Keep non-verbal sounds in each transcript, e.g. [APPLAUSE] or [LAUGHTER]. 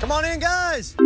Come on in, guys.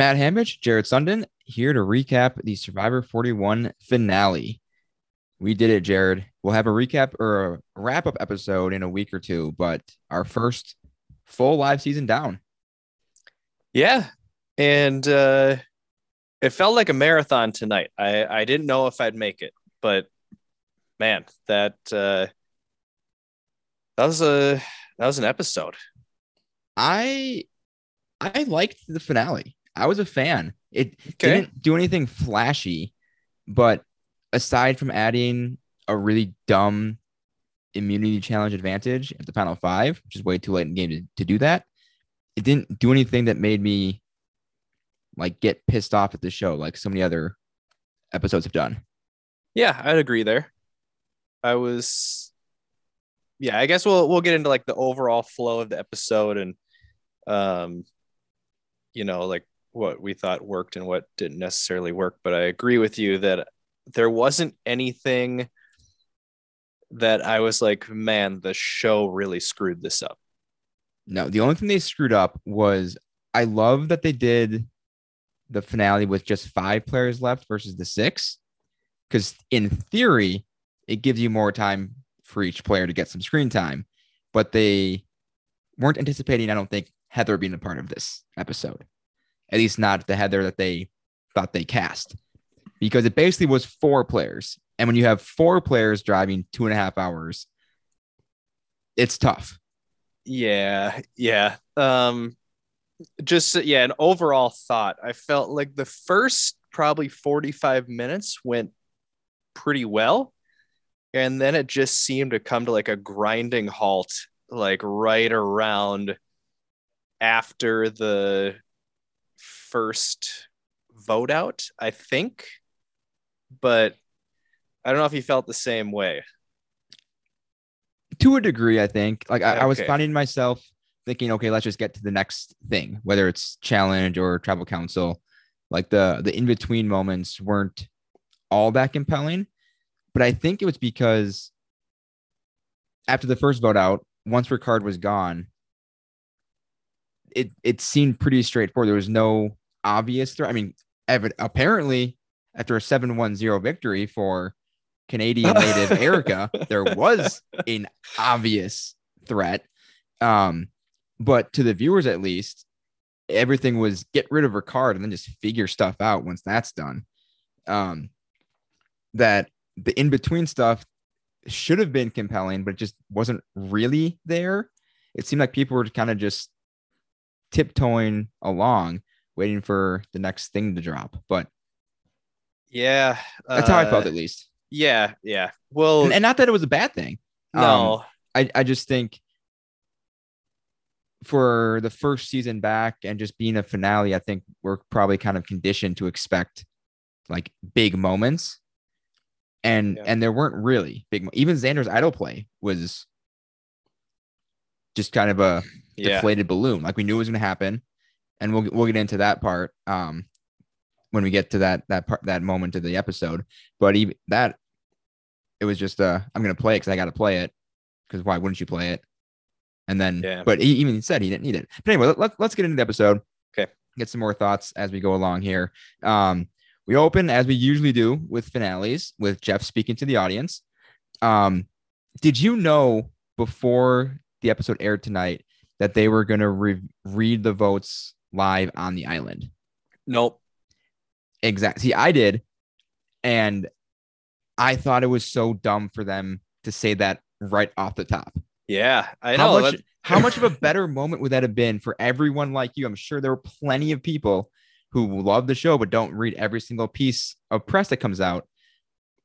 Matt Hamage, Jared Sundin, here to recap the Survivor 41 finale. We did it, Jared. We'll have a recap or a wrap up episode in a week or two, but our first full live season down. Yeah. And uh it felt like a marathon tonight. I I didn't know if I'd make it, but man, that uh that was a that was an episode. I I liked the finale. I was a fan. It Okay. didn't do anything flashy, but aside from adding a really dumb immunity challenge advantage at the final five, which is way too late in the game to, to do that, it didn't do anything that made me like get pissed off at the show like so many other episodes have done. Yeah, I'd agree there. I was yeah, I guess we'll we'll get into like the overall flow of the episode and um you know, like what we thought worked and what didn't necessarily work, but I agree with you that there wasn't anything that I was like, man, the show really screwed this up. No, the only thing they screwed up was I love that they did the finale with just five players left versus the six. Because in theory, it gives you more time for each player to get some screen time. But they weren't anticipating, I don't think, Heather being a part of this episode. At least not the Heather that they thought they cast. Because it basically was four players. And when you have four players driving two and a half hours, it's tough. Yeah, yeah. Um just yeah, an overall thought. I felt like the first probably 45 minutes went pretty well. And then it just seemed to come to like a grinding halt, like right around after the first vote out, I think. But I don't know if you felt the same way. to a degree, I think. Like I, I was finding myself thinking, okay, let's just get to the next thing, whether it's challenge or tribal council. Like the the in between moments weren't all that compelling, but I think it was because after the first vote out, once Ricard was gone, it it seemed pretty straightforward. There was no obvious threat. I mean, ev- apparently after a 7-1-0 victory for Canadian native [LAUGHS] Erika, there was an obvious threat. Um, but to the viewers at least, everything was get rid of Ricard and then just figure stuff out once that's done. Um, that the in between stuff should have been compelling, but it just wasn't really there. It seemed like people were kind of just tiptoeing along, waiting for the next thing to drop. But Yeah. that's how I felt uh, at least. Yeah, yeah. Well, And, and not that it was a bad thing. Um, no. I, I just think for the first season back and just being a finale, I think we're probably kind of conditioned to expect like big moments. And Yeah. and there weren't really big even Xander's idol play was just kind of a yeah. deflated balloon. Like we knew it was going to happen, and we'll we'll get into that part um when we get to that that part that moment of the episode. But even that, it was just uh I'm going to play it because I got to play it because why wouldn't you play it? And then, Yeah. but he even said he didn't need it. But anyway, let, let, let's get into the episode. Okay. Get some more thoughts as we go along here. Um, we open as we usually do with finales with Jeff speaking to the audience. Um, did you know before the episode aired tonight that they were going to re- read the votes live on the island? Nope. Exactly. See, I did. And I thought it was so dumb for them to say that right off the top. Yeah, I how know. much that- how much of a better [LAUGHS] moment would that have been for everyone like you? I'm sure there were plenty of people who love the show but don't read every single piece of press that comes out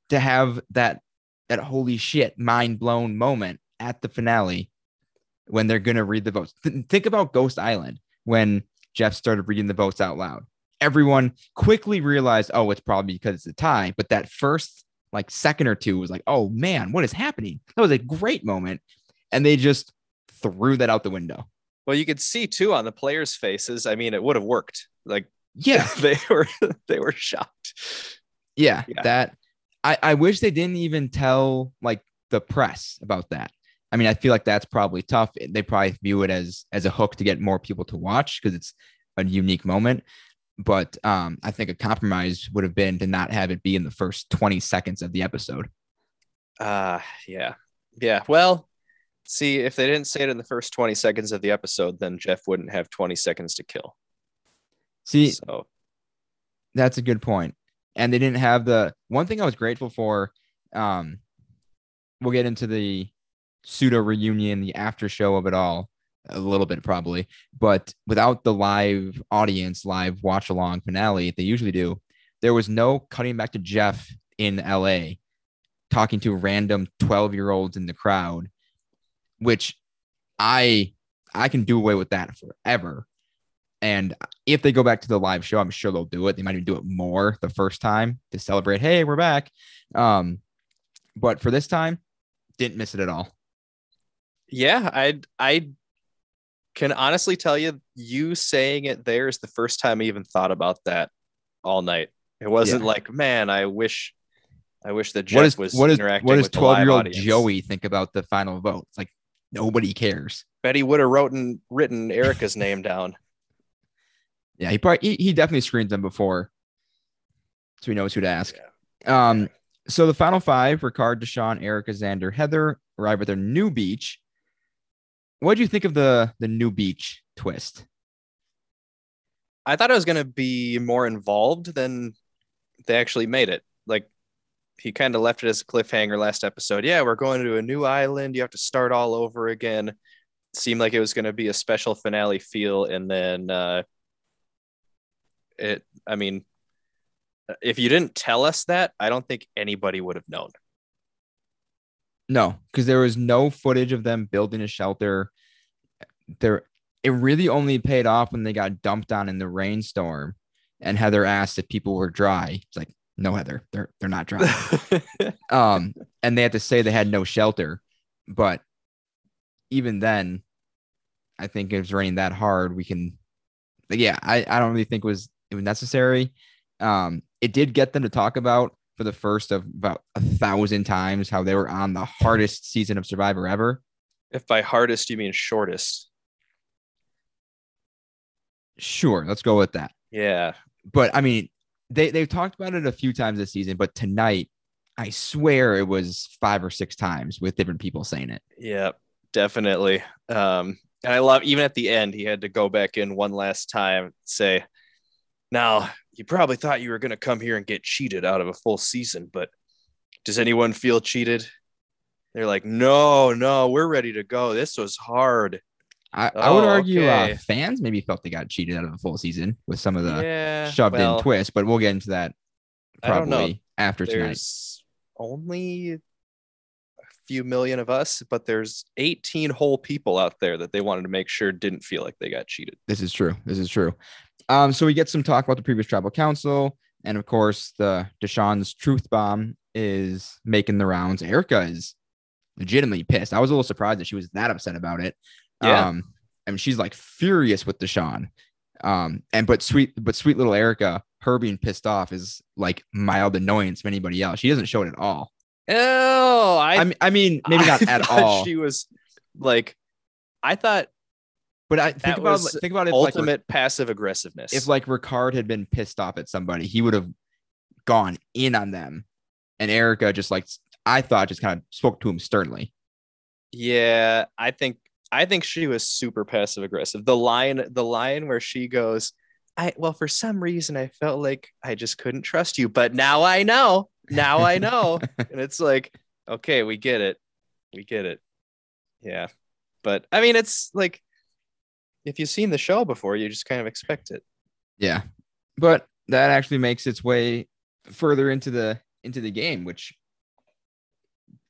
to have that that holy shit mind blown moment at the finale when they're gonna read the votes. Th- think about Ghost Island when Jeff started reading the votes out loud. Everyone quickly realized, oh, it's probably because it's a tie. But that first like second or two was like, oh man, what is happening? That was a great moment. And they just threw that out the window. Well, you could see too on the players' faces. I mean, it would have worked. Like, Yeah. [LAUGHS] they were [LAUGHS] they were shocked. Yeah. Yeah. That I, I wish they didn't even tell like the press about that. I mean, I feel like that's probably tough. They probably view it as as a hook to get more people to watch because it's a unique moment. But um, I think a compromise would have been to not have it be in the first 20 seconds of the episode. Uh yeah. Yeah. Well, see, if they didn't say it in the first 20 seconds of the episode, then Jeff wouldn't have 20 seconds to kill. See, So That's a good point. And they didn't have the one thing I was grateful for. Um, we'll get into the pseudo reunion, the after show of it all a little bit probably, but without the live audience, live watch along finale they usually do, there was no cutting back to Jeff in LA talking to random 12 year olds in the crowd, which I I can do away with that forever. And if they go back to the live show, I'm sure they'll do it. They might even do it more the first time to celebrate. Hey, we're back. Um, but for this time, didn't miss it at all. Yeah, I I can honestly tell you, you saying it there is the first time I even thought about that all night. It wasn't Yeah. like, man, I wish, I wish that Jeff what is was what is interacting what does with 12 year old. Joey think about the final vote? It's like nobody cares. Betty would have written written Erika's [LAUGHS] name down. Yeah, he probably he, he definitely screens them before, so he knows who to ask. Um, so the final five: Ricard, Deshawn, Erika, Xander, Heather arrive at their new beach. What do you think of the the new beach twist? I thought it was going to be more involved than they actually made it. Like he kind of left it as a cliffhanger last episode. Yeah, we're going to a new island. You have to start all over again. seemed like it was going to be a special finale feel, and then uh, it. I mean, if you didn't tell us that, I don't think anybody would have known. No, because there was no footage of them building a shelter. There, it really only paid off when they got dumped on in the rainstorm, and Heather asked if people were dry. It's like, no, Heather, they're they're not dry. [LAUGHS] um, and they had to say they had no shelter. But even then, I think if it's raining that hard, we can. Yeah, I, I don't really think it was it was necessary. Um, it did get them to talk about for the first of about a thousand times how they were on the hardest season of Survivor ever. if by hardest you mean shortest, Sure, let's go with that. yeah, But I mean, they they've talked about it a few times this season, but tonight, I swear it was five or six times with different people saying it. Yeah, definitely. Um, and I love even at the end, he had to go back in one last time, say, "Now you probably thought you were going to come here and get cheated out of a full season, but does anyone feel cheated?" They're like, "No, no, we're ready to go. This was hard." I, I would Oh, argue uh, fans maybe felt they got cheated out of a full season with some of the yeah, shoved well, in twists, but we'll get into that I don't know. probably after tonight. Only a few million of us, but there's 18 whole people out there that they wanted to make sure didn't feel like they got cheated. This is true. This is true. Um, so we get some talk about the previous tribal council, and of course, the Deshawn's truth bomb is making the rounds. Erika is legitimately pissed. I was a little surprised that she was that upset about it. Yeah. Um, I mean, she's like furious with Deshawn. Um, and but sweet, but sweet little Erika, her being pissed off is like mild annoyance from anybody else. She doesn't show it at all. Oh, I, I, mean, I mean, maybe not [LAUGHS] I at all. She was like, I thought but I think about think about it. if, like, ultimate passive aggressiveness. if like Ricard had been pissed off at somebody, he would have gone in on them. And Erika just like I thought just kind of spoke to him sternly. yeah, I think I think she was super passive aggressive. The line, the line where she goes, I well, for some reason I felt like I just couldn't trust you, but now I know. Now I know. [LAUGHS] and it's like, okay, we get it. We get it. Yeah. But I mean, it's like if you've seen the show before, you just kind of expect it. Yeah. But that actually makes its way further into the into the game, which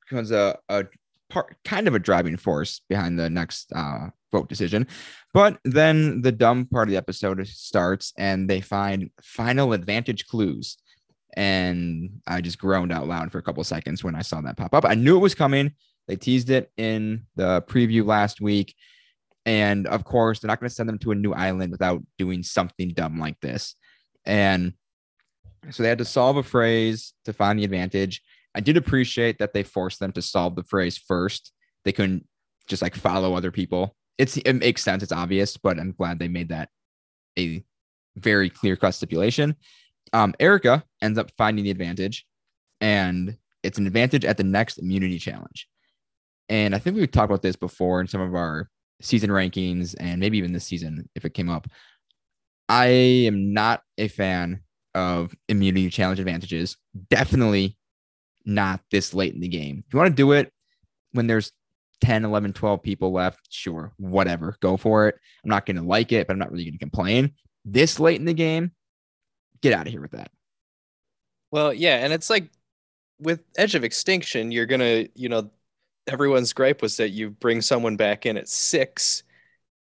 becomes a, a part kind of a driving force behind the next uh, vote decision. But then the dumb part of the episode starts and they find final advantage clues. And I just groaned out loud for a couple seconds when I saw that pop up. I knew it was coming. They teased it in the preview last week. And of course, they're not going to send them to a new island without doing something dumb like this. And so they had to solve a phrase to find the advantage. I did appreciate that they forced them to solve the phrase first. They couldn't just like follow other people. It's it makes sense, it's obvious, but I'm glad they made that a very clear cut stipulation. Um, Erika ends up finding the advantage, and it's an advantage at the next immunity challenge. And I think we've talked about this before in some of our season rankings and maybe even this season if it came up. I am not a fan of immunity challenge advantages. Definitely not this late in the game. If you want to do it when there's 10, 11, 12 people left, sure, whatever, go for it. I'm not going to like it, but I'm not really going to complain. This late in the game, get out of here with that. Well, yeah. And it's like with Edge of Extinction, you're going to, you know, everyone's gripe was that you bring someone back in at six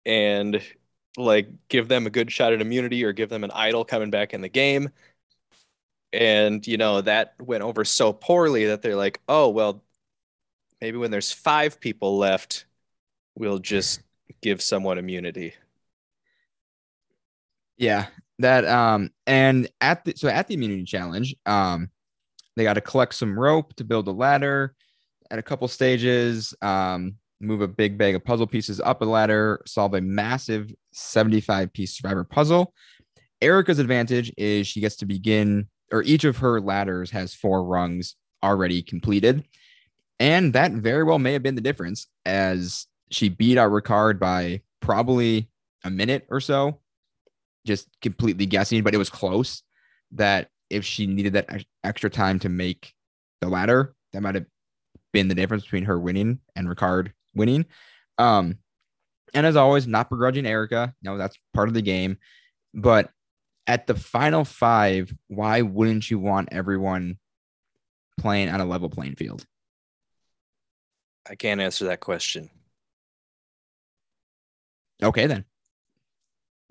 and like give them a good shot at immunity or give them an idol coming back in the game. And you know, that went over so poorly that they're like, oh well, maybe when there's five people left, we'll just give someone immunity. Yeah. That um and at the so at the immunity challenge, um they got to collect some rope to build a ladder at a couple stages. Um, move a big bag of puzzle pieces up a ladder, solve a massive 75 piece survivor puzzle. Erika's advantage is she gets to begin, or each of her ladders has four rungs already completed. And that very well may have been the difference as she beat out Ricard by probably a minute or so, just completely guessing, but it was close. That if she needed that extra time to make the ladder, that might have been the difference between her winning and Ricard winning. Um, and as always, not begrudging Erika. No, that's part of the game. But at the final five, why wouldn't you want everyone playing on a level playing field? I can't answer that question. Okay, then.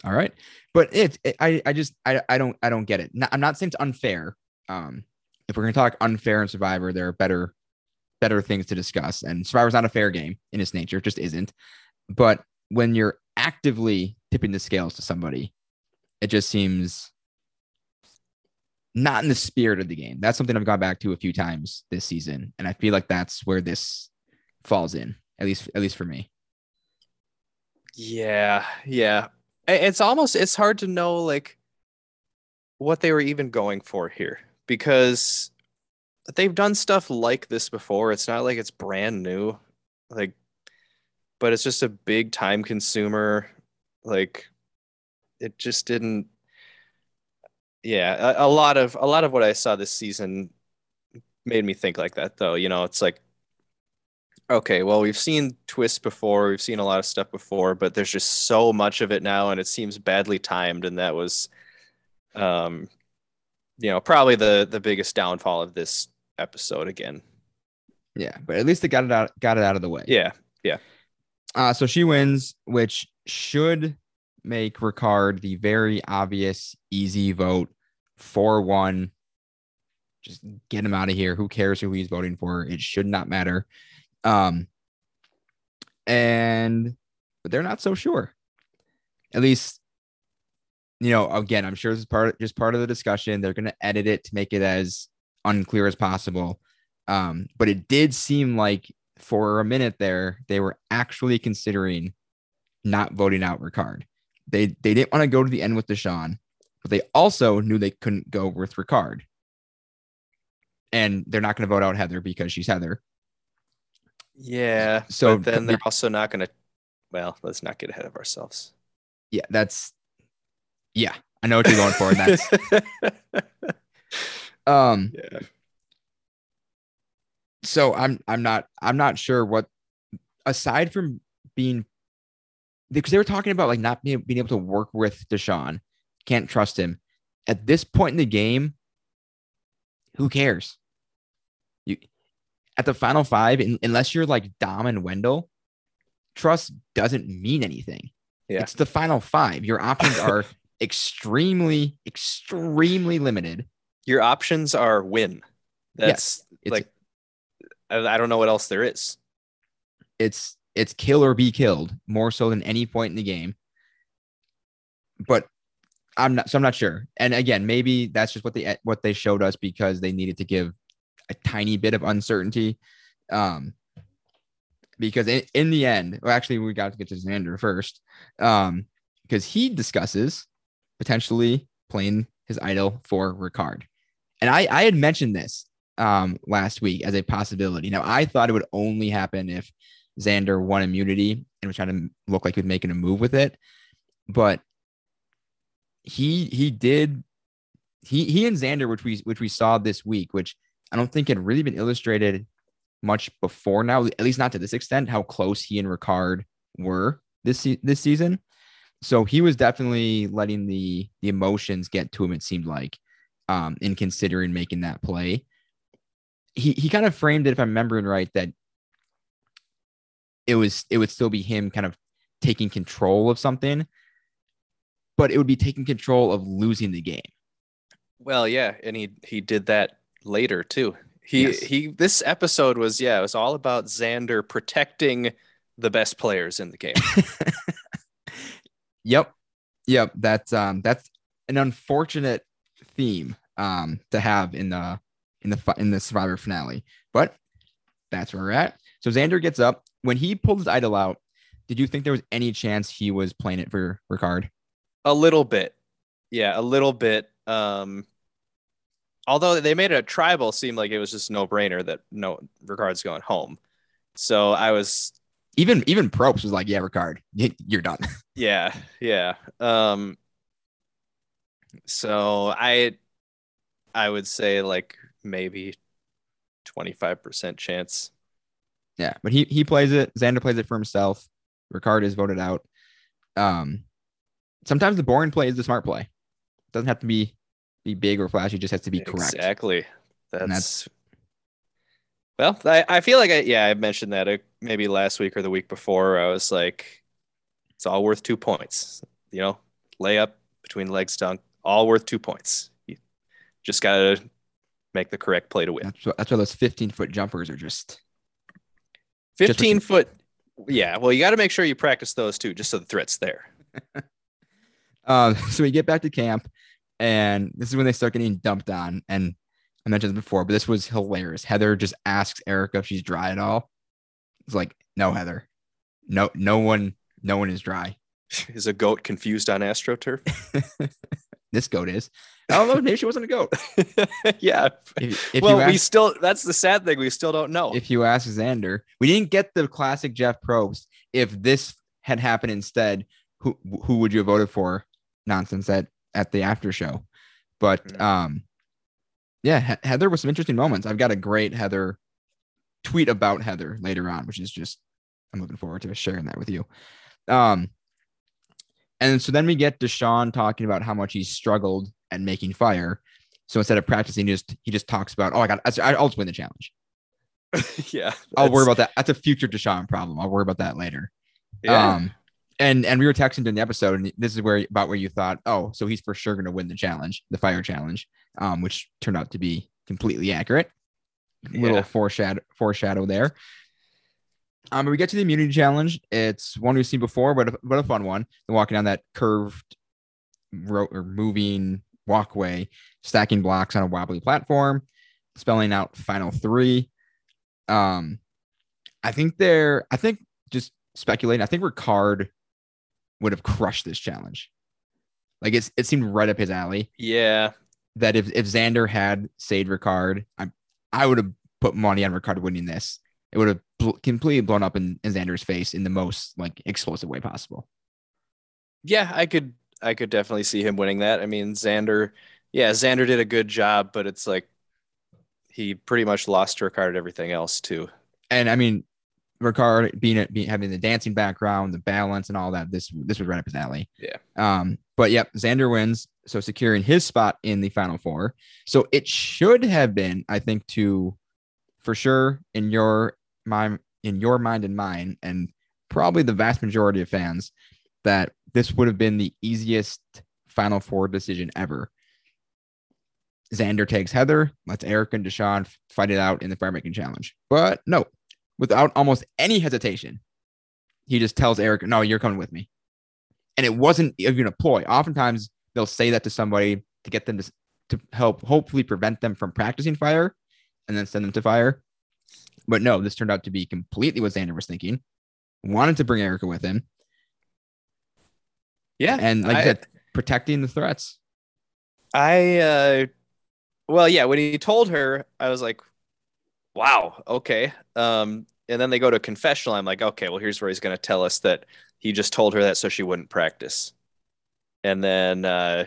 All right, but it's it, I I just I I don't I don't get it. I'm not saying it's unfair. Um, if we're gonna talk unfair and Survivor, there are better better things to discuss. And Survivor's not a fair game in its nature, it just isn't. But when you're actively tipping the scales to somebody, it just seems not in the spirit of the game. That's something I've gone back to a few times this season, and I feel like that's where this falls in, at least at least for me. Yeah, yeah. It's almost it's hard to know like what they were even going for here because they've done stuff like this before. It's not like it's brand new. Like but it's just a big time consumer. Like it just didn't yeah, a, a lot of a lot of what I saw this season made me think like that though. You know, it's like okay, well, we've seen twists before, we've seen a lot of stuff before, but there's just so much of it now, and it seems badly timed, and that was, um, you know, probably the the biggest downfall of this episode again. Yeah, but at least they got it out got it out of the way. Yeah, yeah. Uh, so she wins, which should make Ricard the very obvious easy vote. for one. Just get him out of here. Who cares who he's voting for? It should not matter. Um, and but they're not so sure. At least, you know, again, I'm sure this is part of, just part of the discussion. They're going to edit it to make it as unclear as possible. Um, but it did seem like for a minute there, they were actually considering not voting out Ricard. They they didn't want to go to the end with Deshawn, but they also knew they couldn't go with Ricard. And they're not going to vote out Heather because she's Heather. Yeah. So then they're also not going to. Well, let's not get ahead of ourselves. Yeah, that's. Yeah, I know what you're going for. And that's. [LAUGHS] um. Yeah. So I'm I'm not I'm not sure what aside from being because they were talking about like not being, being able to work with Deshawn, can't trust him. At this point in the game, who cares? You at the final five, in, unless you're like Dom and Wendell, trust doesn't mean anything. Yeah. It's the final five. Your options [LAUGHS] are extremely, extremely limited. Your options are win. That's It's like I, I don't know what else there is. it's it's kill or be killed more so than any point in the game. But I'm not so I'm not sure. And again, maybe that's just what they what they showed us because they needed to give a tiny bit of uncertainty. Um because in, in the end, well, actually we got to get to Xander first. Um, because he discusses potentially playing his idol for Ricard. And I, I had mentioned this um last week as a possibility. Now I thought it would only happen if Xander won immunity and was trying to look like he was making a move with it. But he he did he he and Xander, which we which we saw this week, which I don't think had really been illustrated much before now, at least not to this extent, how close he and Ricard were this this season. So he was definitely letting the the emotions get to him. It seemed like, um, in considering making that play. He he kind of framed it, if I'm remembering right, that it was it would still be him kind of taking control of something, but it would be taking control of losing the game. Well, yeah, and he he did that later too. He Yes. he this episode was yeah, it was all about Xander protecting the best players in the game. [LAUGHS] Yep. Yep. That's um that's an unfortunate theme um to have in the in the in the survivor finale. But that's where we're at. So Xander gets up. When he pulled his idol out, did you think there was any chance he was playing it for Ricard? a little bit. Yeah, a little bit. Um although they made a tribal seem like it was just no brainer that no Ricard's going home. So I was Even even Probst was like, "Yeah, Ricard, [LAUGHS] you're done." yeah, yeah. Um so I I would say like maybe 25% chance. yeah, but he he plays it. Xander plays it for himself. Ricard is voted out. Um, sometimes the boring play is the smart play. It Doesn't have to be be big or flashy. Just has to be correct. Exactly. That's, that's- well, I, I feel like I yeah I mentioned that uh, maybe last week or the week before. I was like, it's all worth two points. You know, layup between legs dunk, all worth two points. You just gotta make the correct play to win. That's, why- that's why those 15 foot jumpers are just Fifteen you- foot. Yeah, well, you got to make sure you practice those too, just so the threat's there. Um, [LAUGHS] so we get back to camp, and this is when they start getting dumped on. And I mentioned this before, but this was hilarious. Heather just asks Erica if she's dry at all. It's like, no, Heather, no, no one, no one is dry. [LAUGHS] Is a goat confused on AstroTurf? [LAUGHS] This goat is. I don't know. Maybe she wasn't a goat. [LAUGHS] yeah. If, if well, you we still that's the sad thing. We still don't know. if you ask Xander, we didn't get the classic Jeff Probst. If this had happened instead, who who would you have voted for? Nonsense at at the after show, but Mhm. um, yeah, He- Heather with some interesting moments. I've got a great Heather tweet about Heather later on, which is just I'm looking forward to sharing that with you. Um, and so then we get Deshawn talking about how much he's struggled and making fire. So instead of practicing, he just he just talks about, oh, I got, I'll just win the challenge. [LAUGHS] yeah. I'll worry about that. That's a future Deshawn problem. I'll worry about that later. Yeah. Um, and and we were texting during the episode, and this is where about where you thought, oh, so he's for sure going to win the challenge, the fire challenge, um, which turned out to be completely accurate. Little foreshadow foreshadow there. Um, we get to the immunity challenge. It's one we've seen before, but a, but a fun one. They're walking down that curved ro- or moving walkway, stacking blocks on a wobbly platform, spelling out final three. Um, I think they're, I think just speculating, I think Ricard would have crushed this challenge. Like it's, it seemed right up his alley yeah. that if, if Xander had saved Ricard, I, I would have put money on Ricard winning this. It would have bl- completely blown up in, in Xander's face in the most like explosive way possible. Yeah, I could I could definitely see him winning that. I mean, Xander, yeah, Xander did a good job, but it's like he pretty much lost to Ricard at everything else too. And I mean, Ricard being, it being having the dancing background, the balance, and all that. This this was right up his alley. Yeah. Um. But yep, Xander wins, so securing his spot in the final four. So it should have been, I think, to for sure in your mind, in your mind and mine, and probably the vast majority of fans, that this would have been the easiest Final Four decision ever. Xander takes Heather, lets Eric and Deshawn fight it out in the fire making challenge. But no, without almost any hesitation, he just tells Eric, No, you're coming with me. And it wasn't even a ploy. Oftentimes they'll say that to somebody to get them to, to help hopefully prevent them from practicing fire and then send them to fire. But no, this turned out to be completely what Xander was thinking. Wanted to bring Erika with him. Yeah. And like I, said, protecting the threats. I uh well, yeah, when he told her, I was like, wow, okay. Um, and then they go to confessional. I'm like, okay, well, here's where he's going to tell us that he just told her that so she wouldn't practice. And then, uh,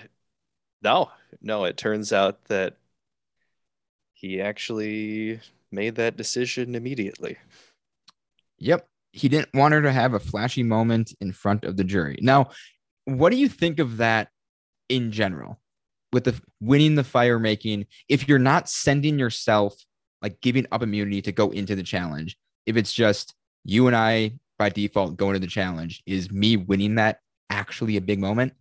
no, no, it turns out that he actually made that decision immediately. Yep. He didn't want her to have a flashy moment in front of the jury. Now, what do you think of that in general? with the winning the fire making, if you're not sending yourself like giving up immunity to go into the challenge, if it's just you and I by default going to the challenge, is me winning that actually a big moment?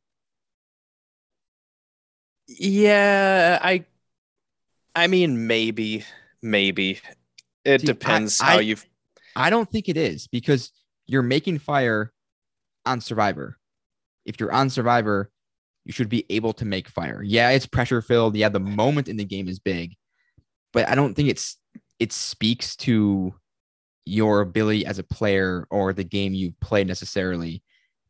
Yeah, I I mean maybe, maybe. It See, depends I, how you I don't think it is because you're making fire on Survivor. If you're on Survivor, you should be able to make fire. Yeah, it's pressure filled. Yeah, the moment in the game is big, but I don't think it's it speaks to your ability as a player or the game you play necessarily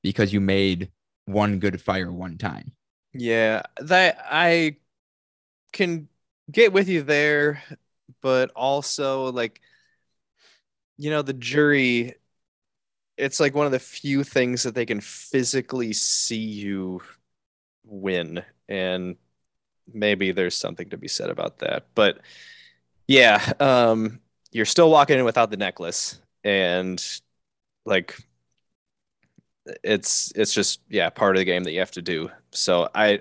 because you made one good fire one time. Yeah, that I can get with you there, but also like you know the jury it's like one of the few things that they can physically see you win and maybe there's something to be said about that but yeah um you're still walking in without the necklace and like it's it's just yeah part of the game that you have to do. So i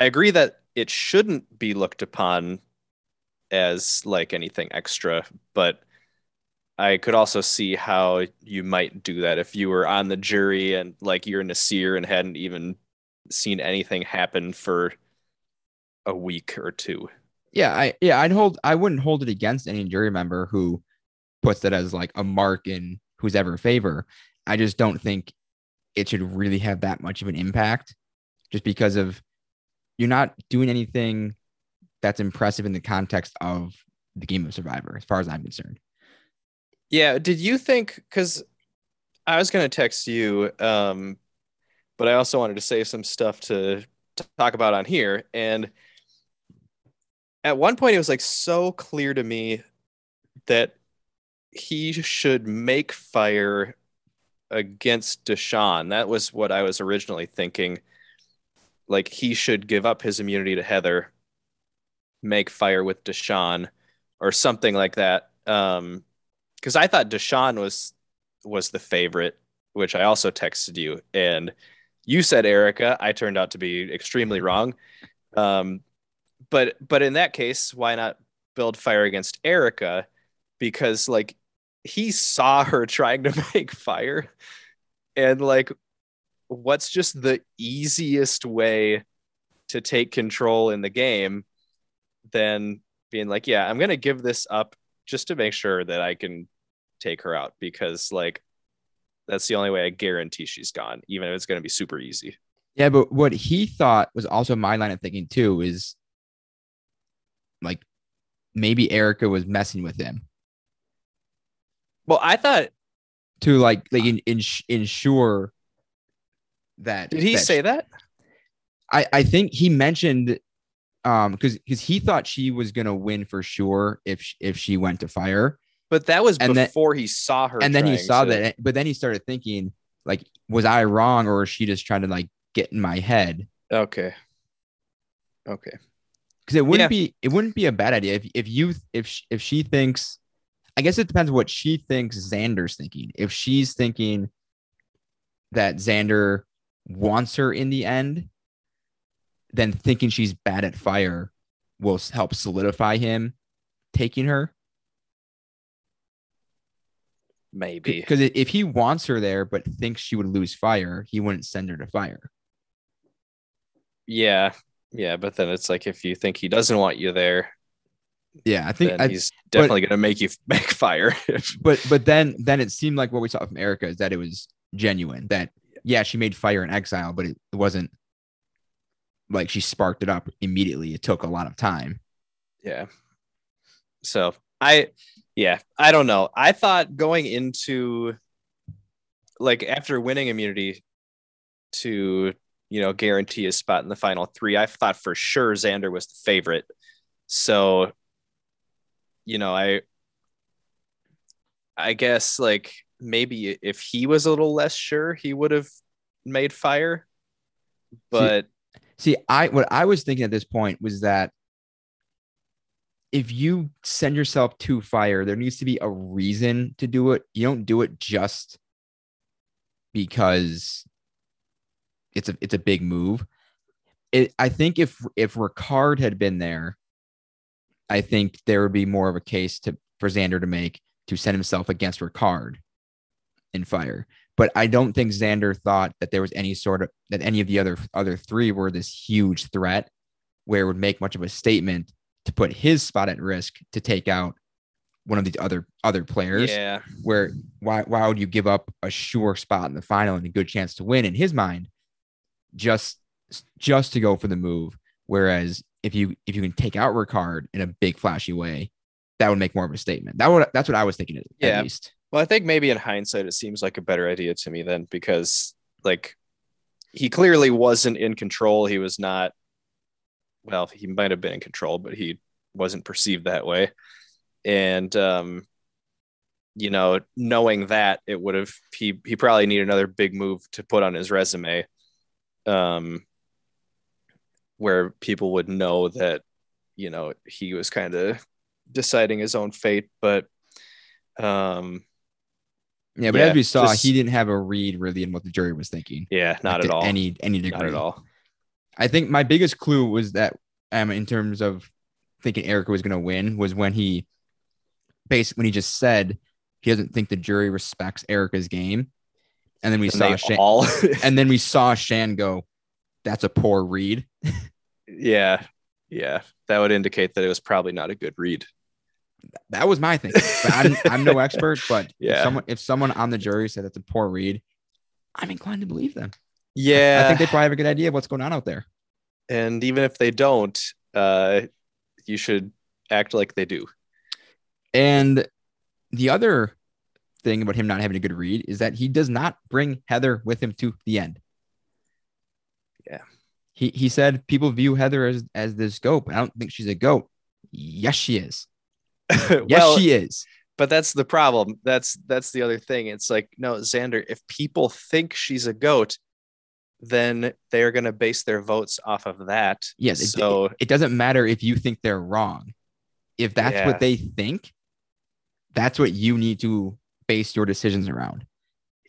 i agree that it shouldn't be looked upon as like anything extra but i could also see how you might do that if you were on the jury and like you're Naseer and hadn't even seen anything happen for a week or two. Yeah, I yeah, I'd hold I wouldn't hold it against any jury member who puts it as like a mark in whose ever favor. I just don't think it should really have that much of an impact just because of you're not doing anything that's impressive in the context of the game of survivor as far as i'm concerned yeah did you think because i was going to text you um but I also wanted to say some stuff to, to talk about on here. And at one point, it was like so clear to me that he should make fire against Deshawn. That was what I was originally thinking. Like he should give up his immunity to Heather, make fire with Deshawn, or something like that. Um, because I thought Deshawn was was the favorite, which I also texted you, and you said Erika. I turned out to be extremely wrong. Um, but but in that case, why not build fire against Erika? Because like he saw [LAUGHS] her trying to make fire, and like, what's just the easiest way to take control in the game than being like, yeah, I'm gonna give this up just to make sure that I can take her out because like that's the only way I guarantee she's gone, even if it's going to be super easy. Yeah, but what he thought was also my line of thinking too is like maybe Erika was messing with him. Well, I thought to like like in, in, ensure that. Did he that say that? I I think he mentioned um because because he thought she was gonna win for sure if if she went to fire but that was and before then, he saw her. And then he saw to... that. But then he started thinking, like, was I wrong or is she just trying to like get in my head? Okay. Okay. Because it wouldn't yeah. be it wouldn't be a bad idea if if you if if she thinks, I guess it depends what she thinks Xander's thinking. If she's thinking that Xander wants her in the end, then thinking she's bad at fire will help solidify him taking her maybe. Because if he wants her there but thinks she would lose fire, he wouldn't send her to fire. Yeah, yeah, but then it's like if you think he doesn't want you there, Yeah, I think I, he's definitely gonna make you [LAUGHS] make fire. [LAUGHS] but but then then it seemed like what we saw from Erika is that it was genuine. That yeah, she made fire in exile, but it wasn't like she sparked it up immediately. It took a lot of time. yeah. So I, yeah, I don't know. I thought going into like after winning immunity to you know guarantee a spot in the final three, I thought for sure Xander was the favorite. So, you know, I, I guess like maybe if he was a little less sure, he would have made fire. But See, I what I was thinking at this point was that if you send yourself to fire, there needs to be a reason to do it. You don't do it just because it's a it's a big move. It, I think if if Ricard had been there, I think there would be more of a case to for Xander to make to send himself against Ricard in fire. But I don't think Xander thought that there was any sort of that any of the other other three were this huge threat where it would make much of a statement to put his spot at risk to take out one of the other other players yeah, where why why would you give up a sure spot in the final and a good chance to win? In his mind just just to go for the move. Whereas if you if you can take out Ricard in a big flashy way that would make more of a statement. That would that's what I was thinking at Yeah. least Well, I think maybe in hindsight, it seems like a better idea to me then because, like, he clearly wasn't in control. He was not, well, he might have been in control, but he wasn't perceived that way. And, um, you know, knowing that, it would have, he, he probably needed another big move to put on his resume, um, where people would know that, you know, he was kind of deciding his own fate. But, um, yeah but Yeah, as we saw just- he didn't have a read really in what the jury was thinking Yeah, not like, at all. any any degree not at all. I think my biggest clue was that um in terms of thinking Erika was going to win was when he basically when he just said he doesn't think the jury respects Erika's game, and then we And saw Shan, all, [LAUGHS] and then we saw Shan go, "That's a poor read." [LAUGHS] yeah, yeah, that would indicate that it was probably not a good read. That was my thing. I'm I'm no expert, but [LAUGHS] if someone if someone on the jury said that's a poor read, I'm inclined to believe them. Yeah, I think they probably have a good idea of what's going on out there. and even if they don't, uh, you should act like they do. And the other thing about him not having a good read is that he does not bring Heather with him to the end. Yeah. He he said people view Heather as as this goat, but I don't think she's a goat. Yes, she is. [LAUGHS] Yes, she is. but that's the problem. That's that's the other thing. It's like no, Xander. If people think she's a goat, then they're gonna base their votes off of that. Yes. So it, it doesn't matter if you think they're wrong. If that's Yeah. what they think, that's what you need to base your decisions around.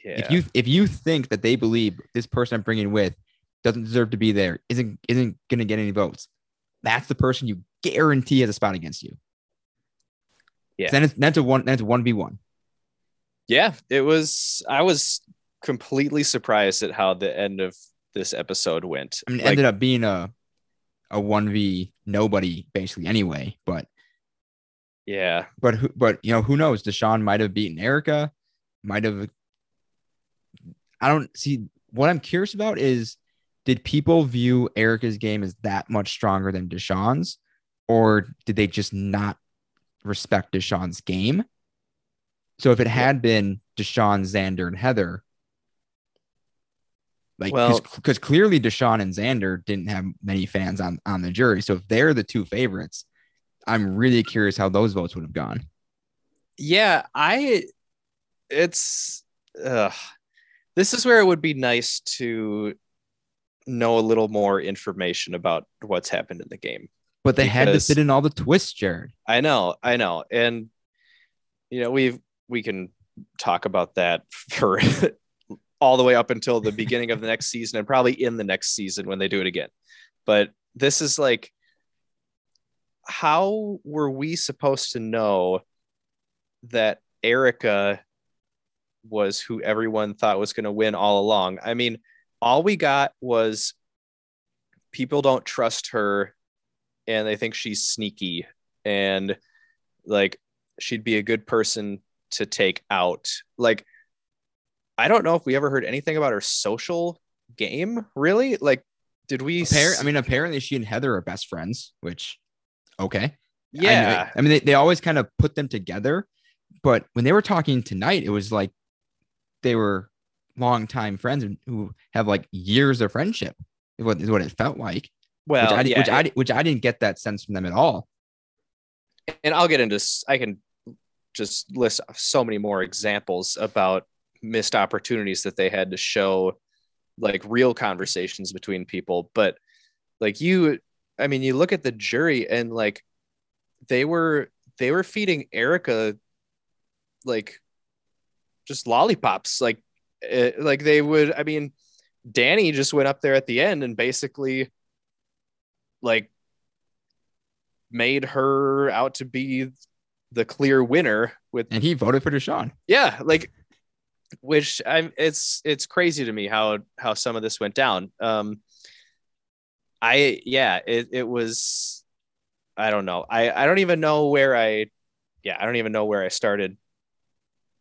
yeah, If you if you think that they believe this person I'm bringing with doesn't deserve to be there, isn't isn't going to get any votes, that's the person you guarantee has a spot against you. Yeah. Then it's that's a one that's one v one. yeah, it was. I was completely surprised at how the end of this episode went. I mean, it Like, ended up being a a one v nobody basically anyway. But yeah, but who but you know who knows? Deshawn might have beaten Erika, might have. I don't see what I'm curious about is did people view Erika's game as that much stronger than Deshawn's, or did they just not respect Deshawn's game? So if it had been Deshawn, Xander, and Heather, like Well- because clearly Deshawn and Xander didn't have many fans on on the jury. So if they're the two favorites, I'm really curious how those votes would have gone. yeah. I. It's. Uh, this is where it would be nice to know a little more information about what's happened in the game. But they had to fit in all the twists, Jared. I know, I know, and you know we've we can talk about that [LAUGHS] for all the way up until the beginning of the next season and probably in the next season when they do it again. But this is like, how were we supposed to know that Erika was who everyone thought was going to win all along. I mean, all we got was people don't trust her and they think she's sneaky and like she'd be a good person to take out. Like, I don't know if we ever heard anything about her social game, really. Like, did we? Appar- I mean, apparently she and Heather are best friends, which, okay. yeah. I, I mean, they, they always kind of put them together, but when they were talking tonight, it was like they were longtime friends who have like years of friendship. Is what is what it felt like. Well, which I, yeah, which I which I didn't get that sense from them at all. and I'll get into I can just list so many more examples about missed opportunities that they had to show like real conversations between people but like you I mean you look at the jury and like they were they were feeding Erika like just lollipops like uh, like they would I mean Danny just went up there at the end and basically like made her out to be the clear winner with And he voted for Deshawn. yeah like which i'm it's it's crazy to me how how some of this went down. Um i yeah it, it was i don't know. I i don't even know where i yeah i don't even know where i started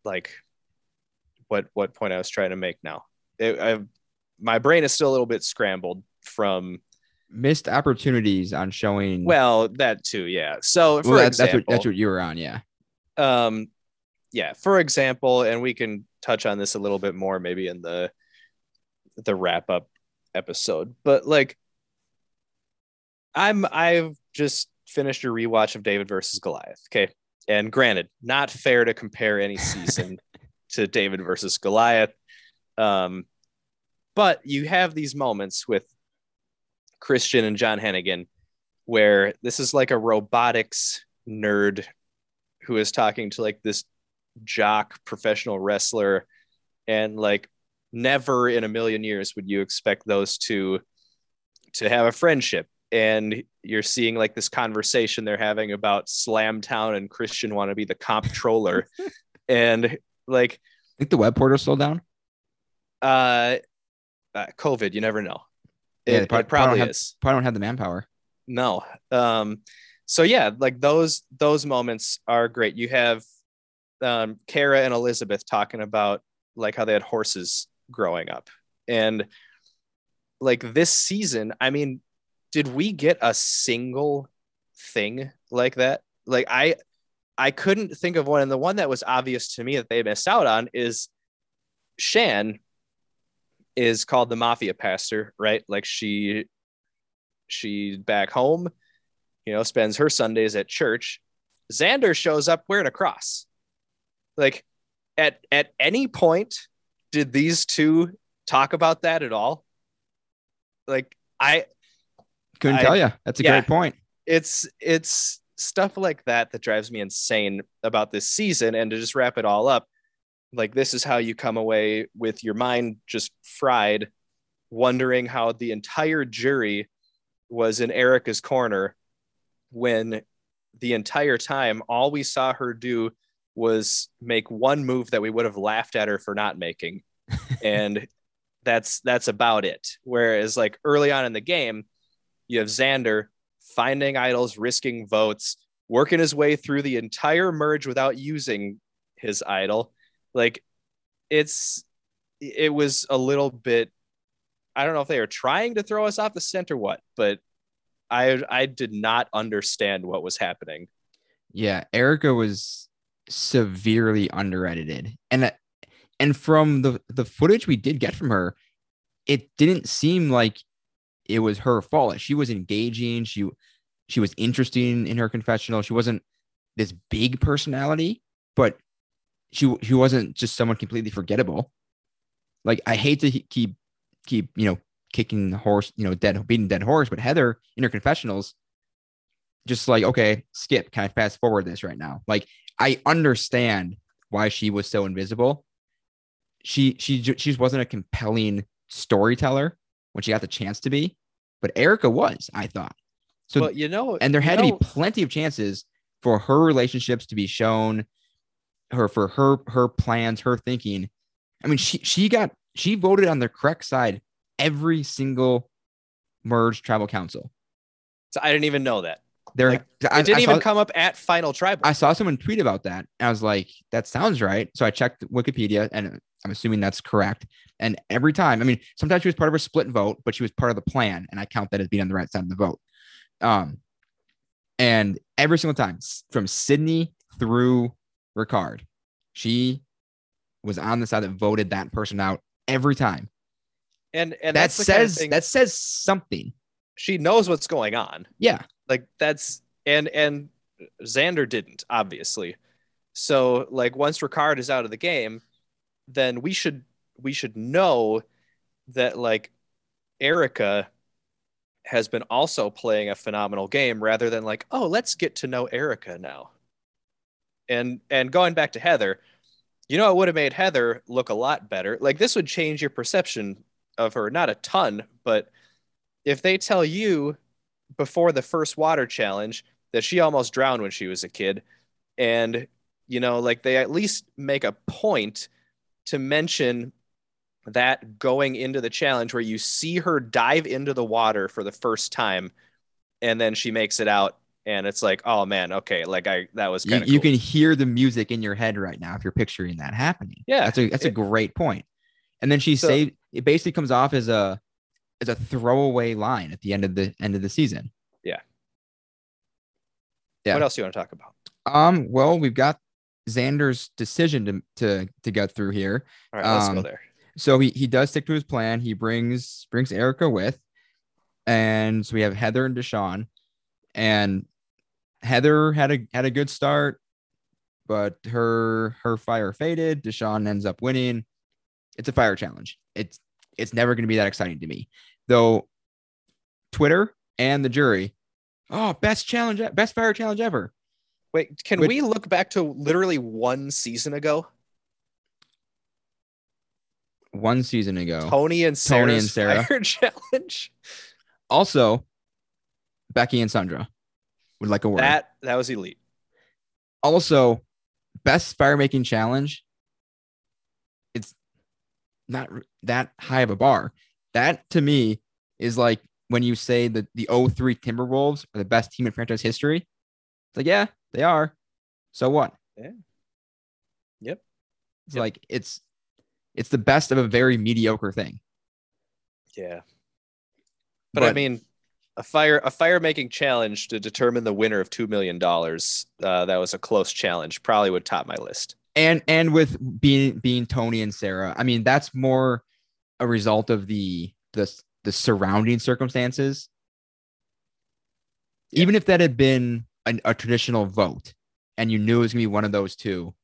like what what point i was trying to make now. It, I, my brain is still a little bit scrambled from Missed opportunities on showing. well that too yeah so for well, that- example that's what that's what you were on. Yeah. um yeah for example and we can touch on this a little bit more maybe in the the wrap up episode but like i'm i've just finished a rewatch of david versus goliath okay and granted not fair to compare any [LAUGHS] season to david versus goliath um but you have these moments with christian and john hennigan where this is like a robotics nerd who is talking to like this jock professional wrestler. And like never in a million years would you expect those two to have a friendship. And you're seeing like this conversation they're having about slamtown and christian want to be the comptroller [LAUGHS] and like I think the web portal's still down. uh, uh covid you never know it, it probably probably have- is. Probably don't have the manpower. no. Um so yeah like those those moments are great. You have um kara and elizabeth talking about like how they had horses growing up. And like this season i mean did we get a single thing like that? Like i i couldn't think of one. And the one that was obvious to me that they missed out on is shan is called the mafia pastor right like she she back home, you know, spends her Sundays at church. Xander shows up wearing a cross. Like at at any point did these two talk about that at all? Like I Couldn't I- tell you. That's a yeah. great point. it's it's stuff like that that drives me insane about this season and to just wrap it all up like this is how you come away with your mind just fried wondering how the entire jury was in Erika's corner when the entire time all we saw her do was make one move that we would have laughed at her for not making [LAUGHS] and that's that's about it whereas like early on in the game you have Xander finding idols, risking votes, working his way through the entire merge without using his idol. Like it's it was a little bit I don't know if they were trying to throw us off the scent or what, but I I did not understand what was happening. Yeah, Erika was severely underedited, and and from the the footage we did get from her, it didn't seem like it was her fault. She was engaging. She she was interesting in her confessional. She wasn't this big personality, but she she wasn't just someone completely forgettable. Like I hate to keep keep you know kicking the horse, you know, dead beating dead horse, but Heather in her confessionals, just like okay, skip, kind of fast forward this right now. Like I understand why she was so invisible. She she she just wasn't a compelling storyteller when she got the chance to be, but Erika was. I thought so. but you know, and there had know- to be plenty of chances for her relationships to be shown her for her her plans, her thinking. I mean, she she got she voted on the correct side every single merge tribal council. So I didn't even know that. There, Like, I, It didn't I even saw, come up at final tribal. I saw someone tweet about that. And I was like, that sounds right. So I checked Wikipedia, and I'm assuming that's correct. And every time, I mean, sometimes she was part of a split vote, but she was part of the plan, and I count that as being on the right side of the vote. Um, and every single time, from Sydney through Ricard, she was on the side that voted that person out every time. and and that the kind of says that says something. she knows what's going on. Yeah. Like that's and and Xander didn't obviously. So like once Ricard is out of the game, then we should we should know that like Erika has been also playing a phenomenal game rather than like oh let's get to know Erika now. And and going back to Heather, you know it would have made Heather look a lot better. Like this would change your perception of her not a ton, but if they tell you before the first water challenge that she almost drowned when she was a kid and you know like they at least make a point to mention that going into the challenge where you see her dive into the water for the first time and then she makes it out and it's like oh man okay like i that was You, kind of you can hear the music in your head right now if you're picturing that happening. Yeah, that's a that's a great point. And then she So- saved. It basically comes off as a as a throwaway line at the end of the end of the season. yeah. Yeah what else do you want to talk about Um. Well, we've got Xander's decision to to to get through here. all right let's go Um, there So he he does stick to his plan. He brings brings Erika with, and so we have Heather and Deshawn, and Heather had a had a good start, but her her fire faded. Deshawn ends up winning. It's a fire challenge. It's it's never going to be that exciting to me, though. Twitter and the jury, oh, best challenge, best fire challenge ever. wait can which- we look back to literally one season ago One season ago. Tony and Sarah's Tony and Sarah. fire [LAUGHS] challenge. Also, Becky and Sandra would like a word. That that was elite. also best fire making challenge it's not that high of a bar that to me is like when you say that the 03 timberwolves are the best team in franchise history it's like yeah they are so what Yeah. Yep. it's Yep. like it's it's the best of a very mediocre thing Yeah. But, I mean, a fire a fire making challenge to determine the winner of two million dollars. Uh, that was a close challenge. Probably would top my list. and and with being being Tony and Sarah, I mean that's more a result of the the the surrounding circumstances. Yeah. Even if that had been an, a traditional vote, and you knew it was gonna be one of those two,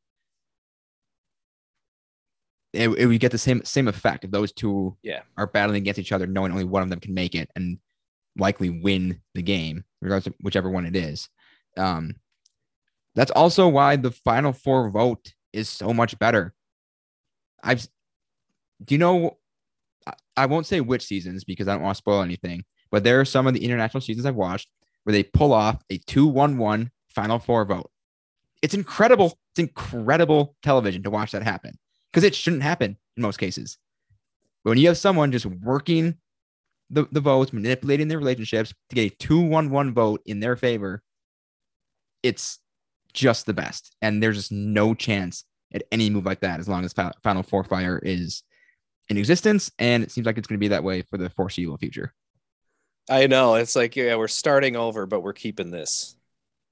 it, it would get the same same effect if those two Yeah. are battling against each other, knowing only one of them can make it and likely win the game, regardless of whichever one it is. Um, that's also why the final four vote is so much better. I've, do you know? I- I won't say which seasons because I don't want to spoil anything, but there are some of the international seasons I've watched where they pull off a 2 1 1 final four vote. It's incredible. It's incredible television to watch that happen because it shouldn't happen in most cases. But when you have someone just working the, the votes, manipulating their relationships to get a 2 1 1 vote in their favor, it's just the best. And there's just no chance at any move like that as long as Final Four Fire is in existence. And it seems like it's going to be that way for the foreseeable future. I know it's like yeah, we're starting over, but we're keeping this.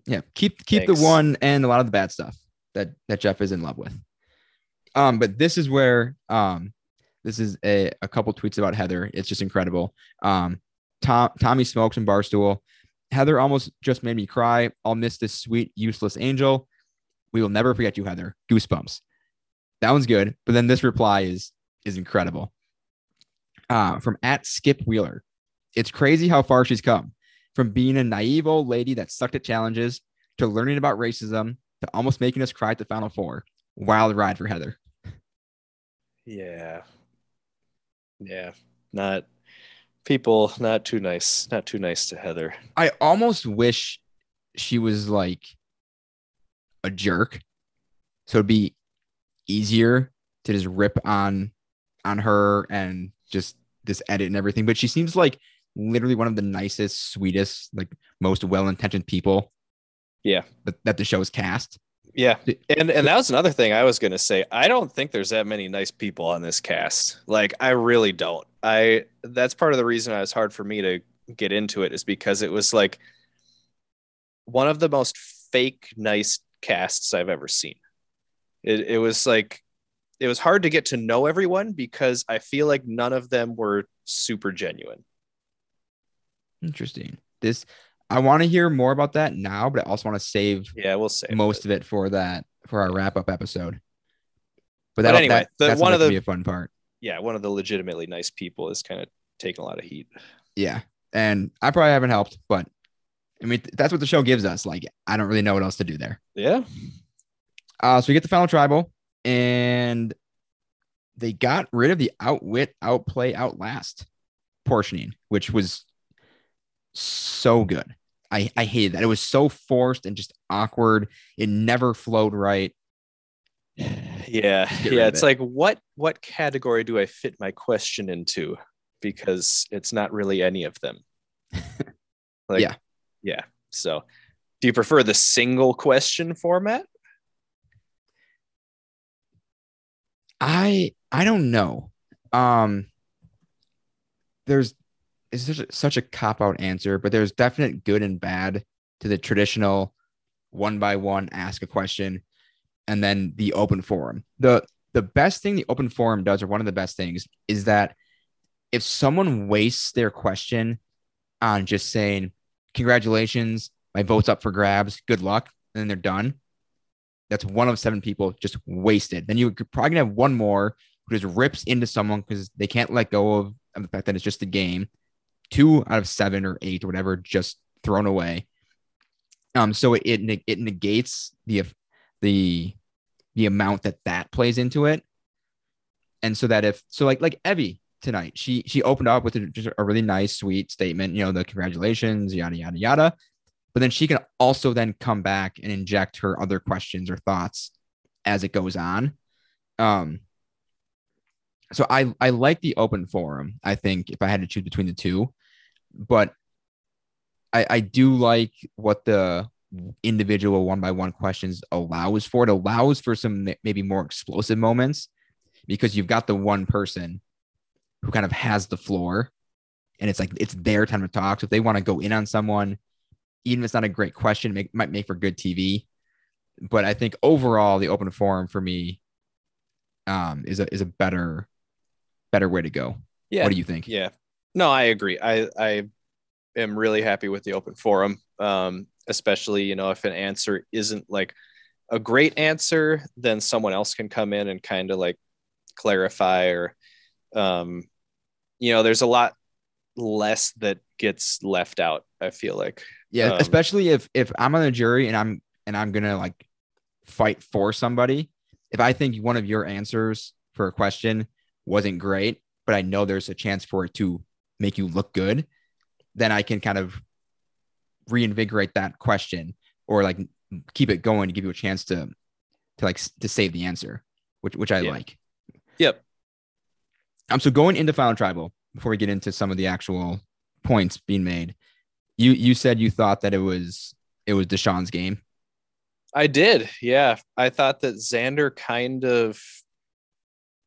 Yeah, keep keep Thanks. the one and a lot of the bad stuff that that Jeff is in love with. Um, but this is where um, this is a, a couple tweets about Heather. It's just incredible. Um, Tom Tommy smokes and barstool. Heather almost just made me cry. I'll miss this sweet useless angel. We will never forget you, Heather. Goosebumps. That one's good. But then this reply is is incredible. Uh, from at Skip Wheeler. It's crazy how far she's come from being a naive old lady that sucked at challenges to learning about racism to almost making us cry at the final four. Wild ride for Heather. Yeah. Yeah. Not people not too nice. Not too nice to Heather. I almost wish she was like a jerk So it'd be easier to just rip on on her and just this edit and everything. But she seems like literally one of the nicest, sweetest, like most well-intentioned people. Yeah. That, that the show's cast. Yeah. And and that was another thing I was gonna say. I don't think there's that many nice people on this cast. Like I really don't. I that's part of the reason it was hard for me to get into it is because it was like one of the most fake nice casts I've ever seen. It it was like it was hard to get to know everyone because I feel like none of them were super genuine. Interesting. This I want to hear more about that now, but I also want to save Yeah, we'll save most of it for that for our wrap up episode. But But, that, anyway, that, the- that's one of the- be a fun part. Yeah, one of the legitimately nice people is kind of taking a lot of heat. Yeah, and I probably haven't helped, but I mean that's what the show gives us. Like I don't really know what else to do there. Yeah. Uh, so we get the final tribal, and they got rid of the outwit, outplay, outlast portioning, which was so good. I, I hated that. It was so forced and just awkward. It never flowed right. [SIGHS] Yeah, yeah. It's it. like what what category do I fit my question into? Because it's not really any of them. [LAUGHS] like, Yeah. yeah. So, do you prefer the single question format? I I don't know. Um there's it's such a, such a cop out answer, but there's definite good and bad to the traditional one by one ask a question and then the open forum. The the best thing the open forum does, or one of the best things, is that if someone wastes their question on just saying, Congratulations, my vote's up for grabs, good luck, and then they're done. That's one of seven people just wasted. Then you could probably gonna have one more who just rips into someone because they can't let go of, of the fact that it's just a game. Two out of seven or eight or whatever just thrown away. Um, so it it, it negates the the the amount that that plays into it, and so that if so like like Evie tonight, she she opened up with a, just a really nice sweet statement, you know, the congratulations, yada yada yada, but then she can also then come back and inject her other questions or thoughts as it goes on. Um, so I I like the open forum. I think if I had to choose between the two, but I I do like what the individual one by one questions allows for. It allows for some maybe more explosive moments because you've got the one person who kind of has the floor, and it's like it's their time to talk. So if they want to go in on someone, even if it's not a great question, make, might make for good TV. But I think overall, the open forum for me um, is a is a better better way to go. Yeah. What do you think? Yeah. No, I agree. I I am really happy with the open forum. Um, especially, you know, if an answer isn't like a great answer, then someone else can come in and kind of like clarify or um, you know, there's a lot less that gets left out, I feel like. Yeah, Um, especially if if I'm on the jury and I'm and I'm gonna like fight for somebody. If I think one of your answers for a question wasn't great, but I know there's a chance for it to make you look good, then I can kind of reinvigorate that question or like keep it going to give you a chance to to like to save the answer, which which I Yeah. like. Yep. Um, so going into final tribal before we get into some of the actual points being made, you you said you thought that it was it was Deshawn's game. I did. Yeah. I thought that Xander kind of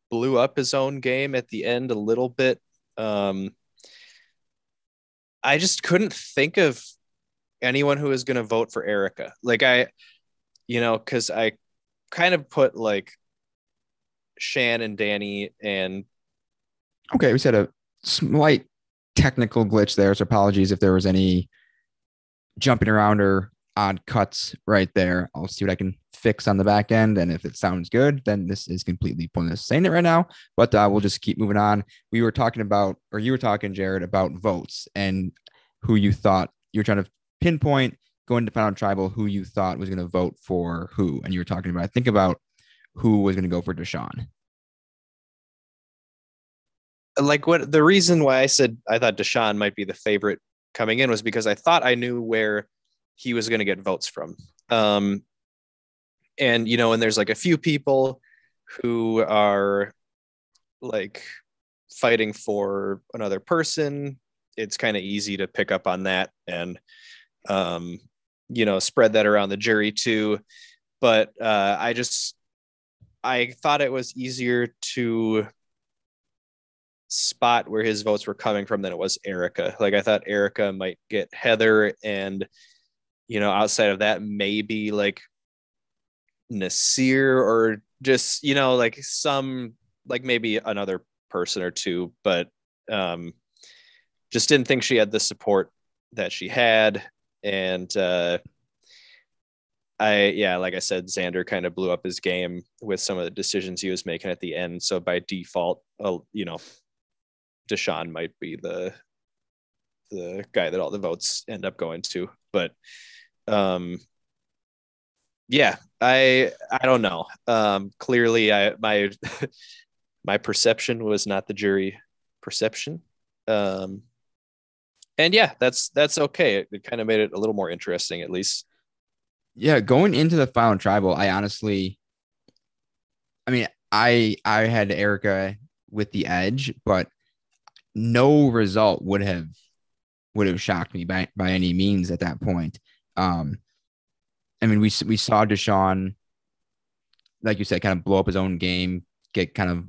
blew up his own game at the end a little bit. Um, I just couldn't think of anyone who was going to vote for Erika. Like, I, you know, because I kind of put like Shan and Danny and Okay, we said a slight technical glitch there, so apologies if there was any jumping around or odd cuts right there. I'll see what I can fix on the back end, and if it sounds good, then this is completely pointless saying it right now. But uh, we'll just keep moving on. We were talking about, or you were talking, Jared, about votes and who you thought you were trying to pinpoint going to final tribal who you thought was going to vote for who, and you were talking about, I think about who was going to go for Deshawn. like what the reason why I said I thought Deshawn might be the favorite coming in was because I thought I knew where he was going to get votes from. Um, and you know, and there's like a few people who are like fighting for another person. It's kind of easy to pick up on that and um, you know, spread that around the jury too. But uh, I just I thought it was easier to spot where his votes were coming from than it was Erika. Like I thought Erika might get Heather and you know, outside of that, maybe like Naseer or just, you know, like some like maybe another person or two, but um just didn't think she had the support that she had. And uh I yeah, like I said, Xander kind of blew up his game with some of the decisions he was making at the end. So by default, uh, you know, Deshawn might be the the guy that all the votes end up going to. But um yeah, I I don't know. Um clearly I my [LAUGHS] my perception was not the jury perception. Um and yeah, that's that's okay. It, it kind of made it a little more interesting at least. Yeah, going into the final tribal, I honestly I mean, I I had Erika with the edge, but no result would have would have shocked me by by any means at that point. Um, I mean, we we saw Deshawn, like you said, kind of blow up his own game, get kind of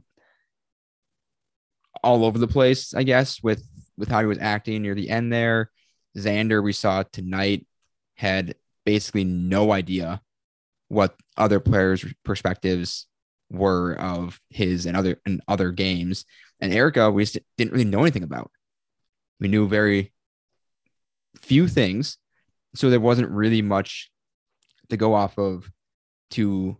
all over the place, I guess, with with how he was acting near the end there. Xander, we saw tonight, had basically no idea what other players' perspectives were of his and other and other games. And Erika, we just didn't really know anything about. We knew very few things. So there wasn't really much to go off of to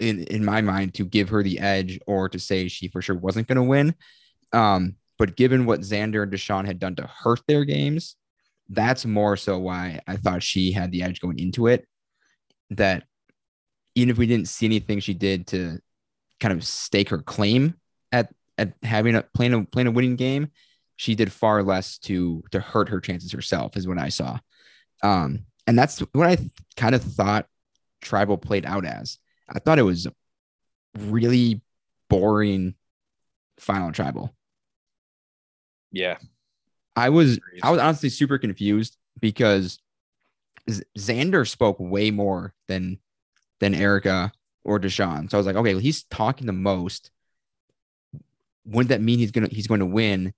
in in my mind to give her the edge or to say she for sure wasn't going to win. Um, but given what Xander and Deshawn had done to hurt their games, that's more so why I thought she had the edge going into it. That even if we didn't see anything she did to kind of stake her claim at at having a playing a playing a winning game, she did far less to to hurt her chances herself, is what I saw. Um, and that's what I kind of thought Tribal played out as. I thought it was really boring final tribal. Yeah. I was I was honestly super confused because Xander spoke way more than than Erika or Deshawn. So I was like, okay, well, he's talking the most. Wouldn't that mean he's gonna he's going to win?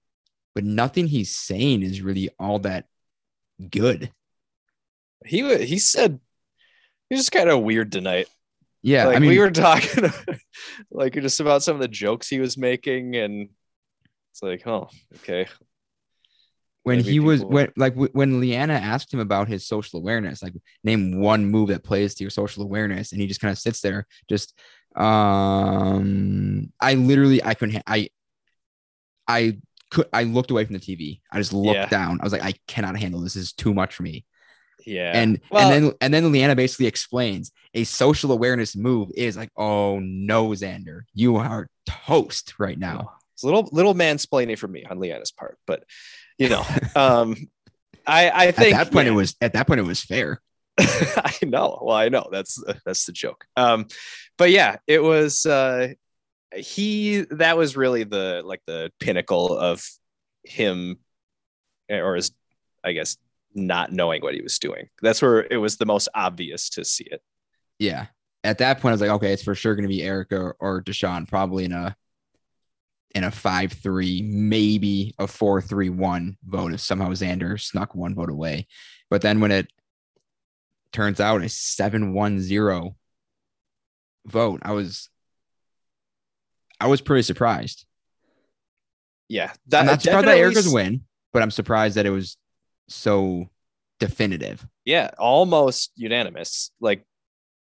But nothing he's saying is really all that good. He he said he's just kind of weird tonight. Yeah, like I mean, we were [LAUGHS] talking like just about some of the jokes he was making, and it's like, oh, okay. when maybe he was people- when like when Liana asked him about his social awareness, like name one move that plays to your social awareness, and he just kind of sits there, just um, I literally I couldn't I I could I looked away from the TV. I just looked Yeah. down. I was like, I cannot handle this. This is too much for me. Yeah. And Well- and then and then Liana basically explains a social awareness move is like, oh no, Xander, you are toast right now. It's a little little mansplaining for me on Liana's part, but you know, [LAUGHS] um, I I At think that point, yeah. it was at that point it was fair. [LAUGHS] I know. Well, I know that's that's the joke. Um, but yeah, it was uh, he. That was really the like the pinnacle of him, or his, I guess, not knowing what he was doing. That's where it was the most obvious to see it. Yeah. At that point, I was like, okay, it's for sure going to be Erika or, or Deshawn, probably in a in a five three, maybe a four three one vote if somehow Xander snuck one vote away. But then when it turns out a seven one zero vote, I was I was pretty surprised. Yeah, I'm not surprised that Erika's win, but I'm surprised that it was so definitive. yeah almost unanimous like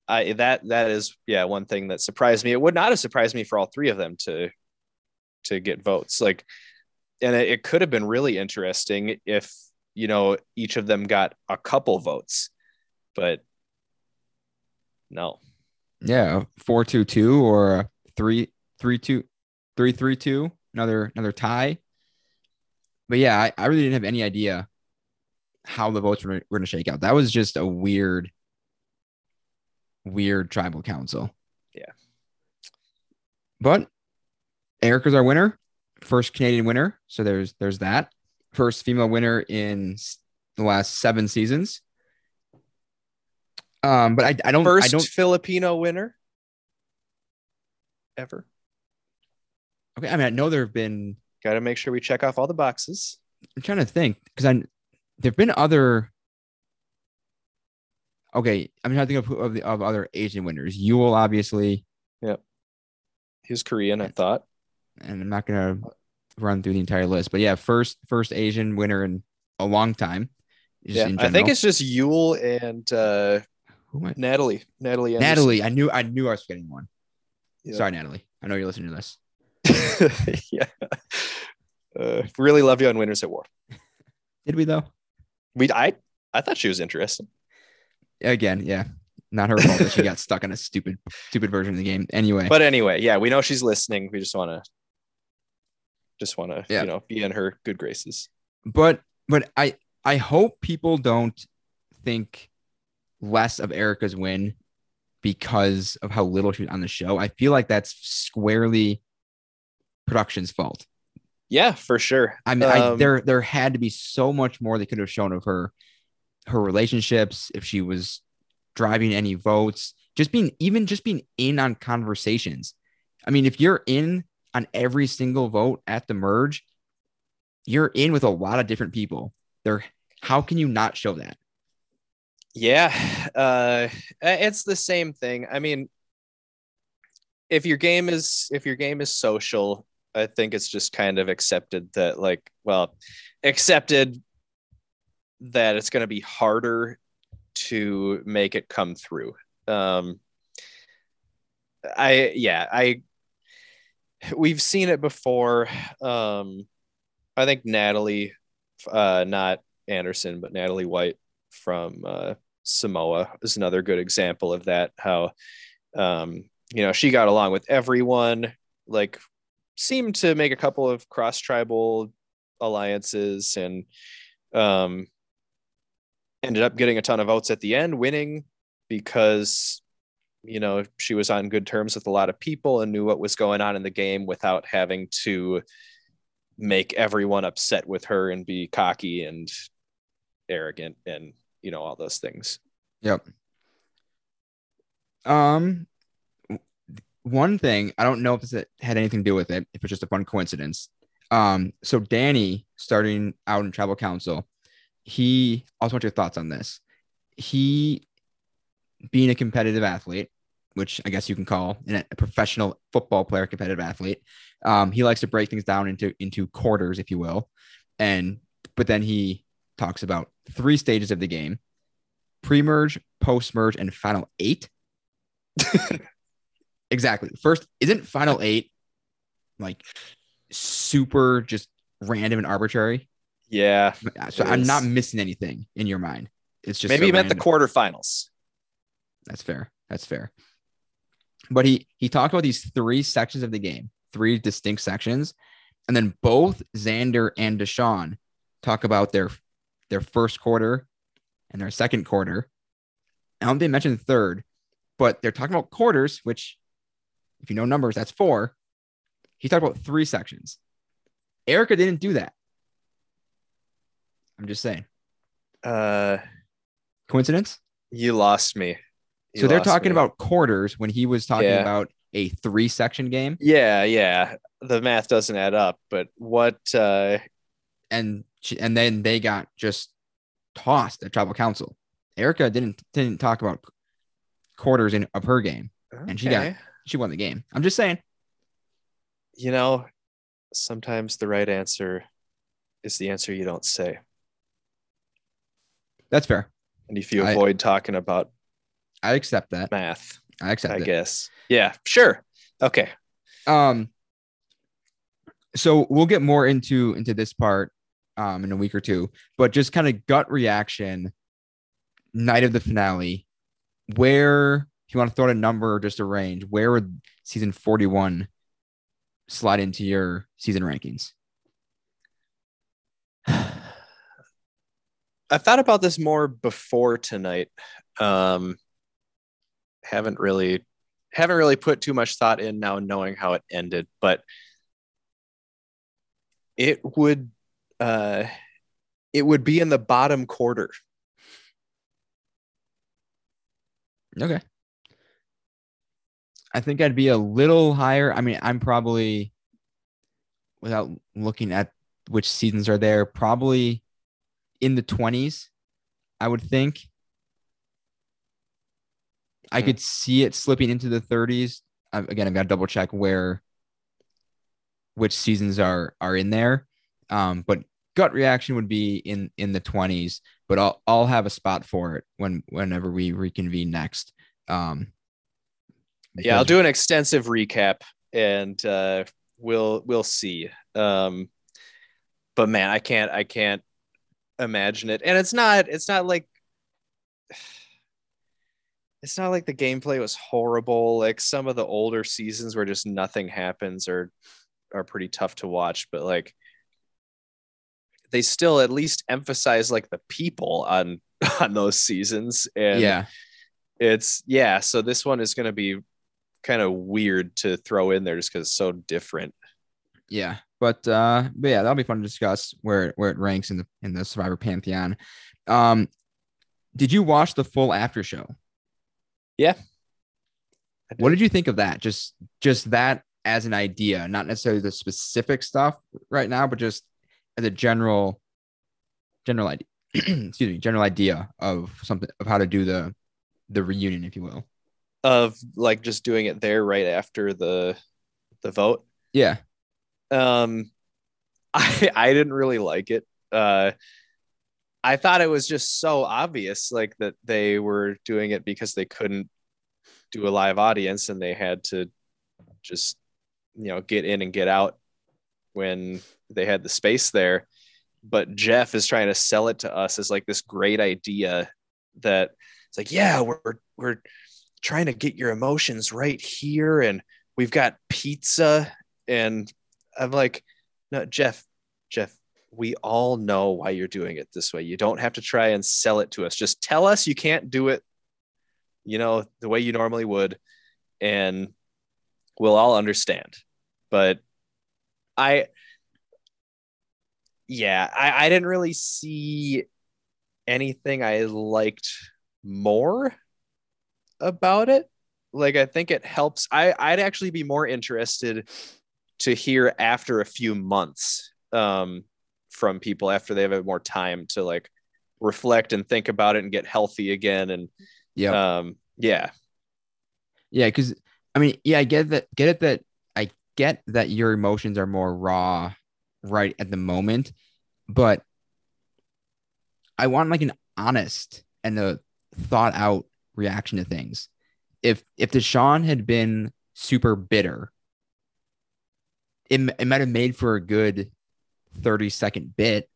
i that that is yeah one thing that surprised me it would not have surprised me for all three of them to to get votes like and it, it could have been really interesting if you know each of them got a couple votes but no Yeah, four two two or a three three two three three two. Another another tie. But yeah, I, I really didn't have any idea how the votes were, were going to shake out. That was just a weird, weird tribal council. Yeah. But Erika's our winner, first Canadian winner. So there's there's that first female winner in the last seven seasons. Um, but I, I don't First I don't Filipino winner ever. okay. I mean, I know there have been Got to make sure we check off all the boxes. I'm trying to think because I there've been other. Okay, I'm trying to think of who- of, the, of other Asian winners. Yul, obviously, Yep. He's Korean, I thought. and I'm not gonna run through the entire list, but yeah, first first Asian winner in a long time. Yeah, I think it's just Yul and uh, Who am I- Natalie. Natalie. Anderson. Natalie. I knew I knew I was getting one. Yeah. Sorry, Natalie. I know you're listening to this. [LAUGHS] yeah. Uh, really love you on Winners at War. Did we though? We I I thought she was interesting. Again, yeah, not her fault that she got stuck on a stupid stupid version of the game. Anyway, But anyway, yeah, we know she's listening. We just want to just want to Yeah. you know be in her good graces. but but I I hope people don't think less of Erika's win because of how little she was on the show. I feel like that's squarely production's fault. Yeah, for sure. I mean, I, Um, there there had to be so much more they could have shown of her her relationships if she was driving any votes, just being even just being in on conversations. I mean, if you're in on every single vote at the merge, you're in with a lot of different people. There, how can you not show that? Yeah, [SIGHS] uh, it's the same thing. I mean, if your game is if your game is social, I think it's just kind of accepted that, like, well, accepted that it's going to be harder to make it come through. Um, I yeah, I we've seen it before. Um, I think Natalie, uh, not Anderson, but Natalie White from uh, Samoa is another good example of that. How, um, you know, she got along with everyone, like, seemed to make a couple of cross tribal alliances and um, ended up getting a ton of votes at the end, winning because, you know, she was on good terms with a lot of people and knew what was going on in the game without having to make everyone upset with her and be cocky and arrogant and you know all those things Yep. Um, one thing I don't know if this had anything to do with it, if it's just a fun coincidence. Um, so Danny starting out in Tribal council, he also want your thoughts on this. He being a competitive athlete, which I guess you can call a professional football player, competitive athlete. Um, he likes to break things down into into quarters, if you will, and but then he talks about three stages of the game: pre-merge, post-merge, and final eight. [LAUGHS] exactly. First, isn't final eight like super just random and arbitrary? yeah So I'm not missing anything in your mind. It's just maybe so you meant the random. quarterfinals That's fair. That's fair. But he he talked about these three sections of the game, three distinct sections, and then both Xander and Deshawn talk about their their first quarter and their second quarter. I don't think they mentioned third, but they're talking about quarters, which if you know numbers, that's four. He talked about three sections. Erika didn't do that. I'm just saying. uh Coincidence? you lost me You so they're talking me. about quarters when he was talking Yeah. about a three section game. yeah yeah the math doesn't add up but what uh and and then they got just tossed at tribal council. Erika didn't didn't talk about quarters in of her game. And she got- okay. She won the game. I'm just saying. you know sometimes the right answer is the answer you don't say That's fair. and if you I- avoid talking about I accept that. math I accept i it. guess yeah sure okay Um. So we'll get more into into this part um in a week or two, but just kind of gut reaction. Night of the finale, where if you want to throw out a number or just a range, where would season 41 slide into your season rankings? [SIGHS] I've thought about this more before tonight. Um, haven't really haven't really put too much thought in now knowing how it ended, but it would uh it would be in the bottom quarter. Okay. I think I'd be a little higher. I mean, I'm probably without looking at which seasons are there, probably in the 20s, I would think. I Hmm. could see it slipping into the 30s. I, again, I've got to double check where which seasons are are in there. Um, but gut reaction would be in in the 20s, but I'll I'll have a spot for it when whenever we reconvene next. Um, Yeah, I'll do an extensive recap and uh we'll we'll see. Um but man, I can't I can't imagine it. And it's not it's not like it's not like the gameplay was horrible. Like some of the older seasons where just nothing happens are are pretty tough to watch, but like they still at least emphasize like the people on [LAUGHS] on those seasons and yeah, it's yeah so this one is going to be kind of weird to throw in there just because it's so different yeah. But uh, but yeah, that'll be fun to discuss where where it ranks in the in the Survivor pantheon. Um, did you watch the full after show? Yeah. What did you think of that? Just just that as an idea, not necessarily the specific stuff right now, but just as a general general idea. [CLEARS THROAT] excuse me, general idea of something of how to do the the reunion, if you will. Of like just doing it there right after the the vote. Yeah, um [LAUGHS] i i didn't really like it. Uh i thought it was just so obvious like that they were doing it because they couldn't do a live audience and they had to just you know get in and get out when they had the space there. But jeff is trying to sell it to us as like this great idea that it's like yeah we're we're trying to get your emotions right here and we've got pizza and i'm like no jeff jeff we all know why you're doing it this way. You don't have to try and sell it to us. Just tell us you can't do it you know the way you normally would and we'll all understand. But i yeah i, I didn't really see anything i liked more about it like i think it helps i i'd actually be more interested to hear after a few months um from people after they have had more time to like reflect and think about it and get healthy again and yeah, um yeah yeah. Because I mean, yeah, I get that. Get it that I get that your emotions are more raw right at the moment, but I want like an honest and a thought out reaction to things. If if Deshawn had been super bitter, it, it might have made for a good 30 second bit,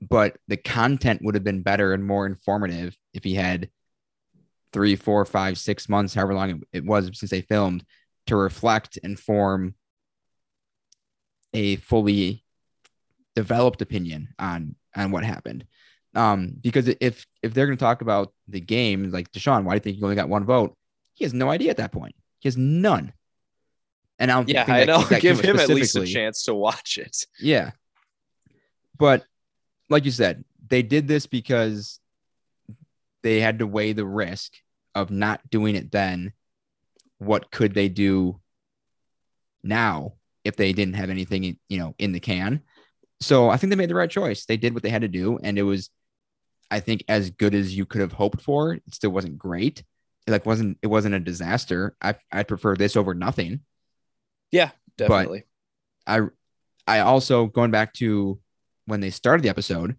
but the content would have been better and more informative if he had three, four, five, six months, however long it- was since they filmed, to reflect and form a fully developed opinion on on what happened. Um, because if if they're going to talk about the game, like Deshawn, why do you think you only got one vote? He has no idea at that point. He has none. And I don't yeah think i know that [LAUGHS] give him at least a chance to watch it yeah. But like you said, they did this because they had to weigh the risk of not doing it then. What could they do now if they didn't have anything, you know, in the can? So I think they made the right choice. They did what they had to do, and it was, I think, as good as you could have hoped for. It still wasn't great. It like wasn't it wasn't a disaster. I I prefer this over nothing. yeah definitely I I also going back to when they started the episode,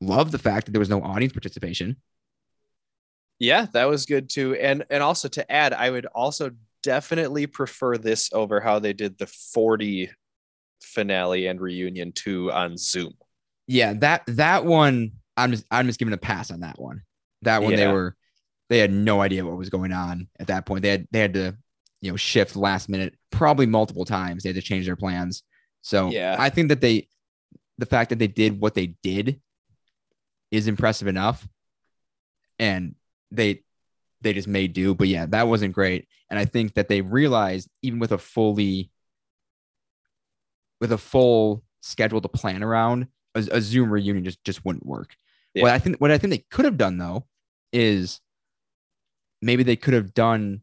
love the fact that there was no audience participation. Yeah, that was good too. And and also to add, I would also definitely prefer this over how they did the 40 finale and reunion 2 on Zoom. Yeah, that that one I'm just I'm just giving a pass on that one. That one they were they had no idea what was going on at that point. They had they had to you know shift last minute probably multiple times. They had to change their plans. So Yeah. I think that they the fact that they did what they did is impressive enough. And they they just made do. But yeah, that wasn't great. And I think that they realized even with a fully with a full schedule to plan around, a, a Zoom reunion just just wouldn't work. Yeah. What I think what I think they could have done though is maybe they could have done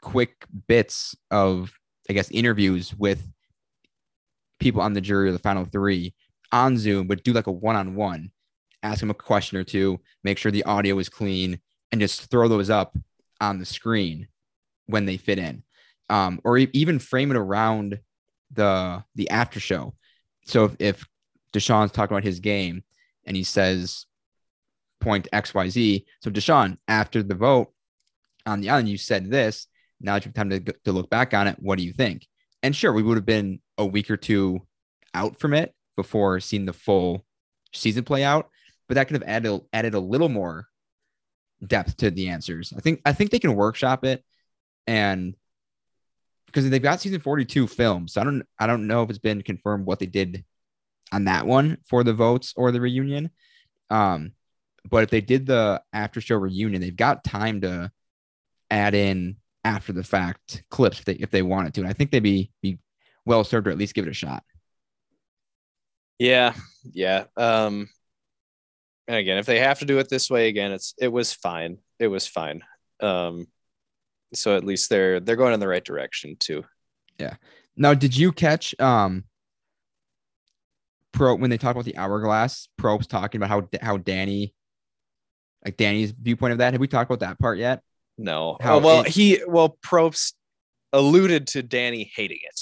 quick bits of I guess interviews with people on the jury or the final three on Zoom, but do like a one-on-one, ask them a question or two, make sure the audio is clean, and just throw those up on the screen when they fit in, um, or even frame it around the the after show. So if, if Deshawn's talking about his game and he says point X Y Z, so Deshawn after the vote on the island, you said this. Now it's time to, to look back on it. What do you think? And sure, we would have been a week or two out from it before seeing the full season play out, but that could have added added a little more depth to the answers. I think I think they can workshop it, and because they've got season forty two filmed, so I don't I don't know if it's been confirmed what they did on that one for the votes or the reunion. Um, but if they did the after show reunion, they've got time to add in after the fact clips if they if they wanted to. And I think they'd be be well served or at least give it a shot. Yeah, yeah. Um, and again, if they have to do it this way again, it's it was fine. It was fine. Um, so at least they're they're going in the right direction too. Yeah. Now, did you catch um Pro when they talked about the hourglass? Probst talking about how how Danny, like Danny's viewpoint of that. Have we talked about that part yet? No, How Oh, well it- he well Probst alluded to Danny hating it.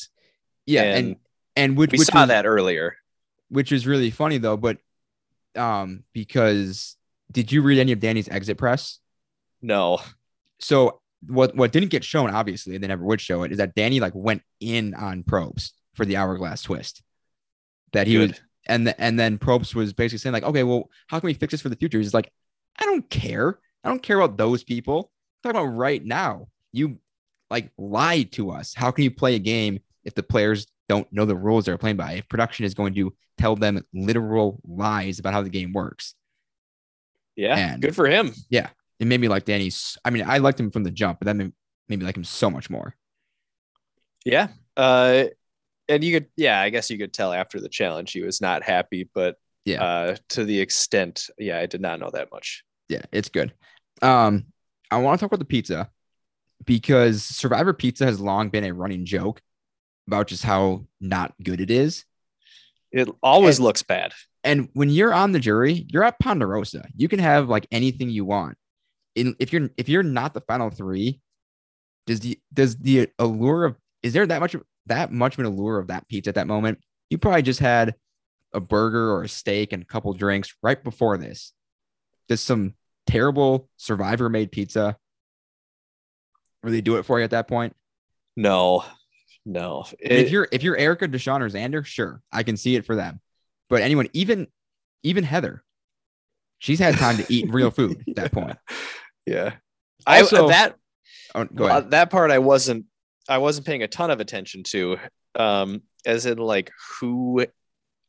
Yeah, and And and, which We which saw was, that earlier. which is really funny though. But um, because did you read any of Danny's exit press? No, So what what didn't get shown, obviously, they never would show it, is that Danny like went in on Probst for the hourglass twist. That he was and the, and then Probst was basically saying like, okay, well, how can we fix this for the future? He's like, I don't care. I don't care about those people. I'm talking about right now. You like lied to us. How can you play a game if the players don't know the rules they're playing by? If production is going to tell them literal lies about how the game works. yeah, And- good for him. Yeah, it made me like Danny's. I mean, I liked him from the jump, but that made, made me like him so much more. Yeah. Uh, and you could, yeah, I guess you could tell after the challenge he was not happy, but Yeah. uh, to the extent, yeah, I did not know that much. Yeah, it's good. Um, I want to talk about the pizza because Survivor Pizza has long been a running joke about just how not good it is. It always And- looks bad. And when you're on the jury, you're at Ponderosa. You can have like anything you want. In if you're if you're not the final three, does the does the allure of is there that much of that much of an allure of that pizza at that moment? You probably just had a burger or a steak and a couple drinks right before this. Just some terrible survivor made pizza. Really do it for you at that point. No, no. And if you're if you're Erika, Deshawn, or Xander, sure, I can see it for them. But anyone, even even Heather, she's had time to eat real food at that point. [LAUGHS] yeah. Also- I that Oh, go uh, that part I wasn't I wasn't paying a ton of attention to. Um, as in like who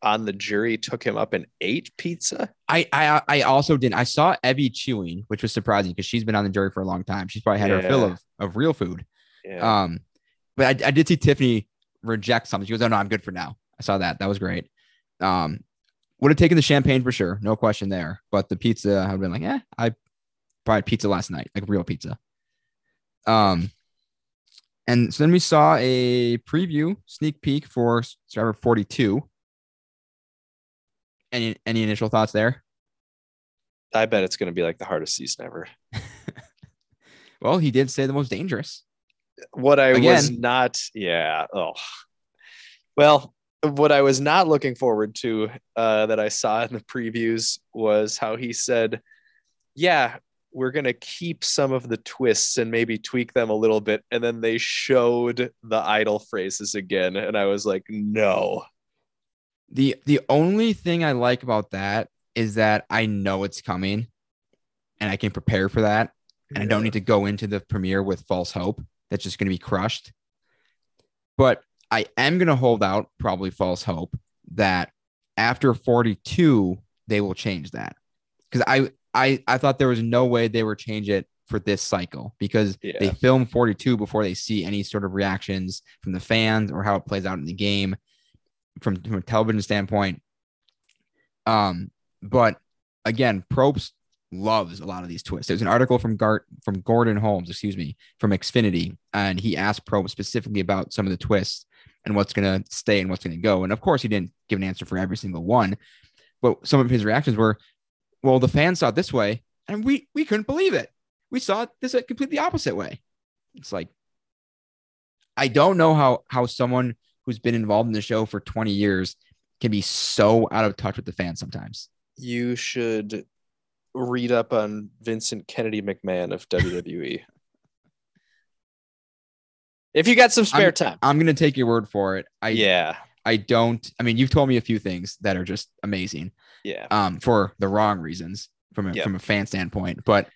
on the jury took him up and ate pizza. I, I I also didn't. I saw Evie chewing, which was surprising because she's been on the jury for a long time. She's probably had her fill of, of real food. Yeah. Um, but I, I did see Tiffany reject something. She goes, "Oh no, I'm good for now." I saw that. That was great. Um, would have taken the champagne for sure, no question there. But the pizza, I would have been like, "Eh, I probably pizza last night, like real pizza." Um, and so then we saw a preview, sneak peek for Survivor 42. Any any initial thoughts there? I bet it's gonna be like the hardest season ever. [LAUGHS] [LAUGHS] Well, he did say the most dangerous. what I was not, yeah. Oh, well, what I was not looking forward to uh, that I saw in the previews was how he said, "Yeah, we're gonna keep some of the twists and maybe tweak them a little bit," and then they showed the idol phrases again, and I was like, "No, The the only thing I like about that is that I know it's coming and I can prepare for that. And I don't need to go into the premiere with false hope that's just going to be crushed. But I am going to hold out probably false hope that after 42 they will change that. Cuz I I I thought there was no way they would change it for this cycle because Yeah. they film 42 before they see any sort of reactions from the fans or how it plays out in the game from, from a television standpoint. Um, but again, Probst loves a lot of these twists. There's an article from Gart from Gordon Holmes, excuse me, from Xfinity, and he asked Probst specifically about some of the twists and what's going to stay and what's going to go. And of course, he didn't give an answer for every single one, but some of his reactions were, "Well, the fans saw it this way, and we we couldn't believe it. We saw it this a completely opposite way." It's like I don't know how how someone who's been involved in the show for 20 years can be so out of touch with the fans sometimes. You should read up on Vincent Kennedy McMahon of WWE. [LAUGHS] if you got some spare time. I'm gonna take your word for it. I yeah. I don't. I mean, you've told me a few things that are just amazing. Yeah. Um, for the wrong reasons from a Yeah. from a fan standpoint, but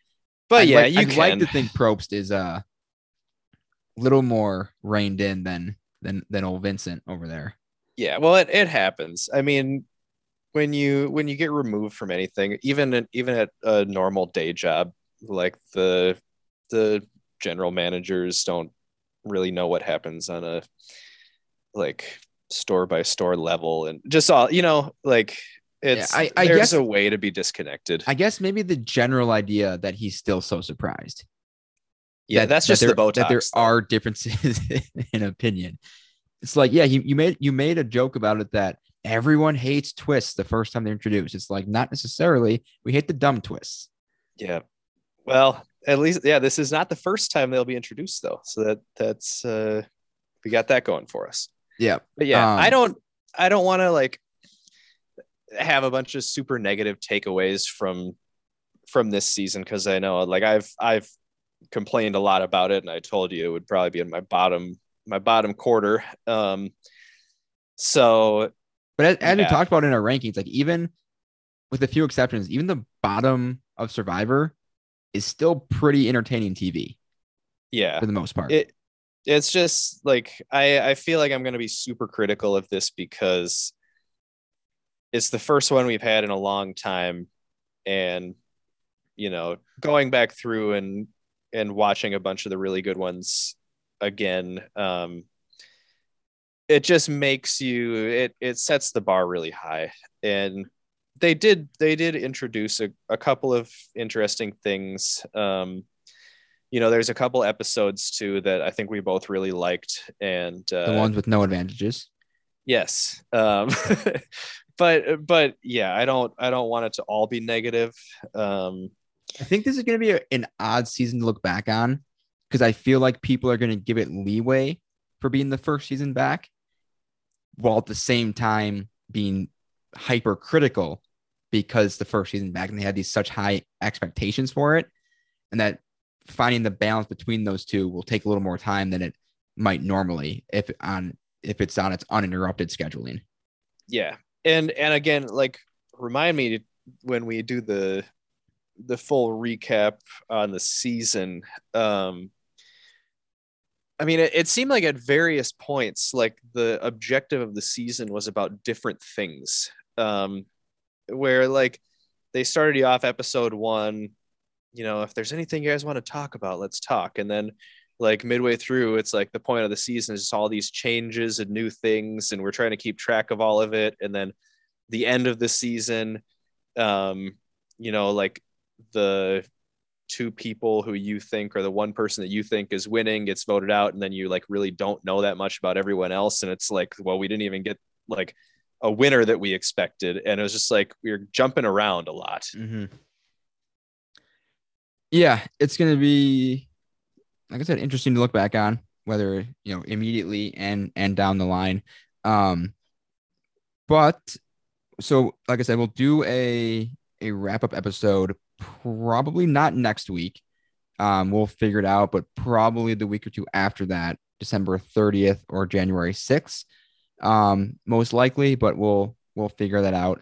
But I'd yeah, like, you I'd can. like to think Probst is a little more reined in than than than old Vincent over there. yeah well it, it happens i mean when you when you get removed from anything even even at a normal day job like the the general managers don't really know what happens on a like store by store level and just all you know like it's I- I there's guess- a way to be disconnected I guess maybe the general idea that he's still so surprised. yeah that- that's that just there, the botox That there though. are differences [LAUGHS] in opinion. It's like, yeah, you, you made you made a joke about it that everyone hates twists the first time they're introduced. It's like not necessarily. We hate the dumb twists. Yeah. Well, at least yeah, this is not the first time they'll be introduced though. So that that's uh we got that going for us. Yeah. But yeah, Um, I don't I don't want to like have a bunch of super negative takeaways from from this season because I know like I've I've complained a lot about it and I told you it would probably be in my bottom my bottom quarter. Um so But as, as we talked about in our rankings, like even with a few exceptions, even the bottom of Survivor is still pretty entertaining TV yeah. for the most part. it it's just like I I feel like I'm going to be super critical of this because it's the first one we've had in a long time. And you know going back through and and watching a bunch of the really good ones again um it just makes you it it sets the bar really high. And they did they did introduce a, a couple of interesting things. Um you know there's a couple episodes too that i think we both really liked and uh, the ones with no advantages. Yes um [LAUGHS] but but yeah i don't i don't want it to all be negative um I think this is going to be a- an odd season to look back on because I feel like people are going to give it leeway for being the first season back, while at the same time being hypercritical because the first season back and they had these such high expectations for it, and that finding the balance between those two will take a little more time than it might normally if on if it's on its uninterrupted scheduling. yeah and and again like remind me when we do the the full recap on the season um i mean it, it seemed like at various points like the objective of the season was about different things um where like they started you off episode one you know if there's anything you guys want to talk about let's talk and then like midway through it's like the point of the season is all these changes and new things and we're trying to keep track of all of it and then the end of the season um you know like the two people who you think or the one person that you think is winning gets voted out and then you like really don't know that much about everyone else and it's like well we didn't even get like a winner that we expected and it was just like we were jumping around a lot Mm-hmm. Yeah, it's going to be, like I said, interesting to look back on, whether you know immediately and and down the line. Um, but so, like I said, we'll do a a wrap up episode, probably not next week. Um, we'll figure it out, but probably the week or two after that, December thirtieth or January sixth, um, most likely. But we'll we'll figure that out.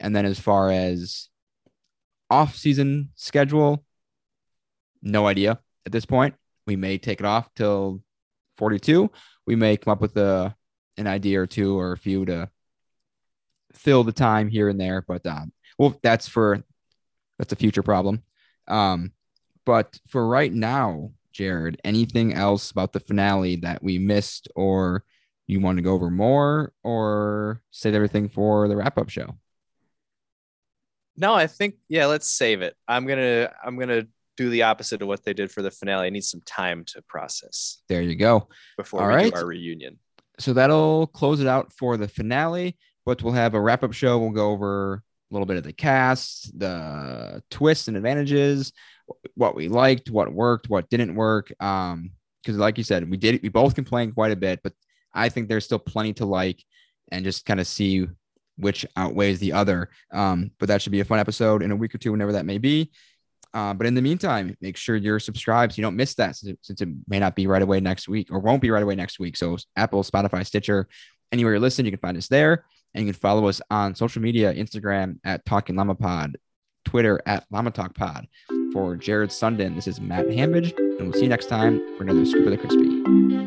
And then as far as off season schedule, no idea at this point. We may take it off till 42. We may come up with a an idea or two or a few to fill the time here and there, but um, well, that's for that's a future problem. Um, But for right now, Jared, anything else about the finale that we missed or you want to go over more or save everything for the wrap up show? No, I think yeah, let's save it. I'm gonna I'm gonna do the opposite of what they did for the finale. I need some time to process There you go. before All we right. do our reunion. So that'll close it out for the finale, but we'll have a wrap up show. We'll go over a little bit of the cast, the twists and advantages, what we liked, what worked, what didn't work. Um, because like you said, we did we both complained quite a bit, but I think there's still plenty to like and just kind of see which outweighs the other. Um, but that should be a fun episode in a week or two, whenever that may be. Uh, but in the meantime, make sure you're subscribed so you don't miss that since it, since it may not be right away next week or won't be right away next week. So Apple, Spotify, Stitcher, anywhere you listen, you can find us there. And you can follow us on social media, Instagram at Talking Llama Pod, Twitter at Llama Talk Pod. For Jared Sundin, this is Matt Hambidge, and we'll see you next time for another Scoop of the Crispy.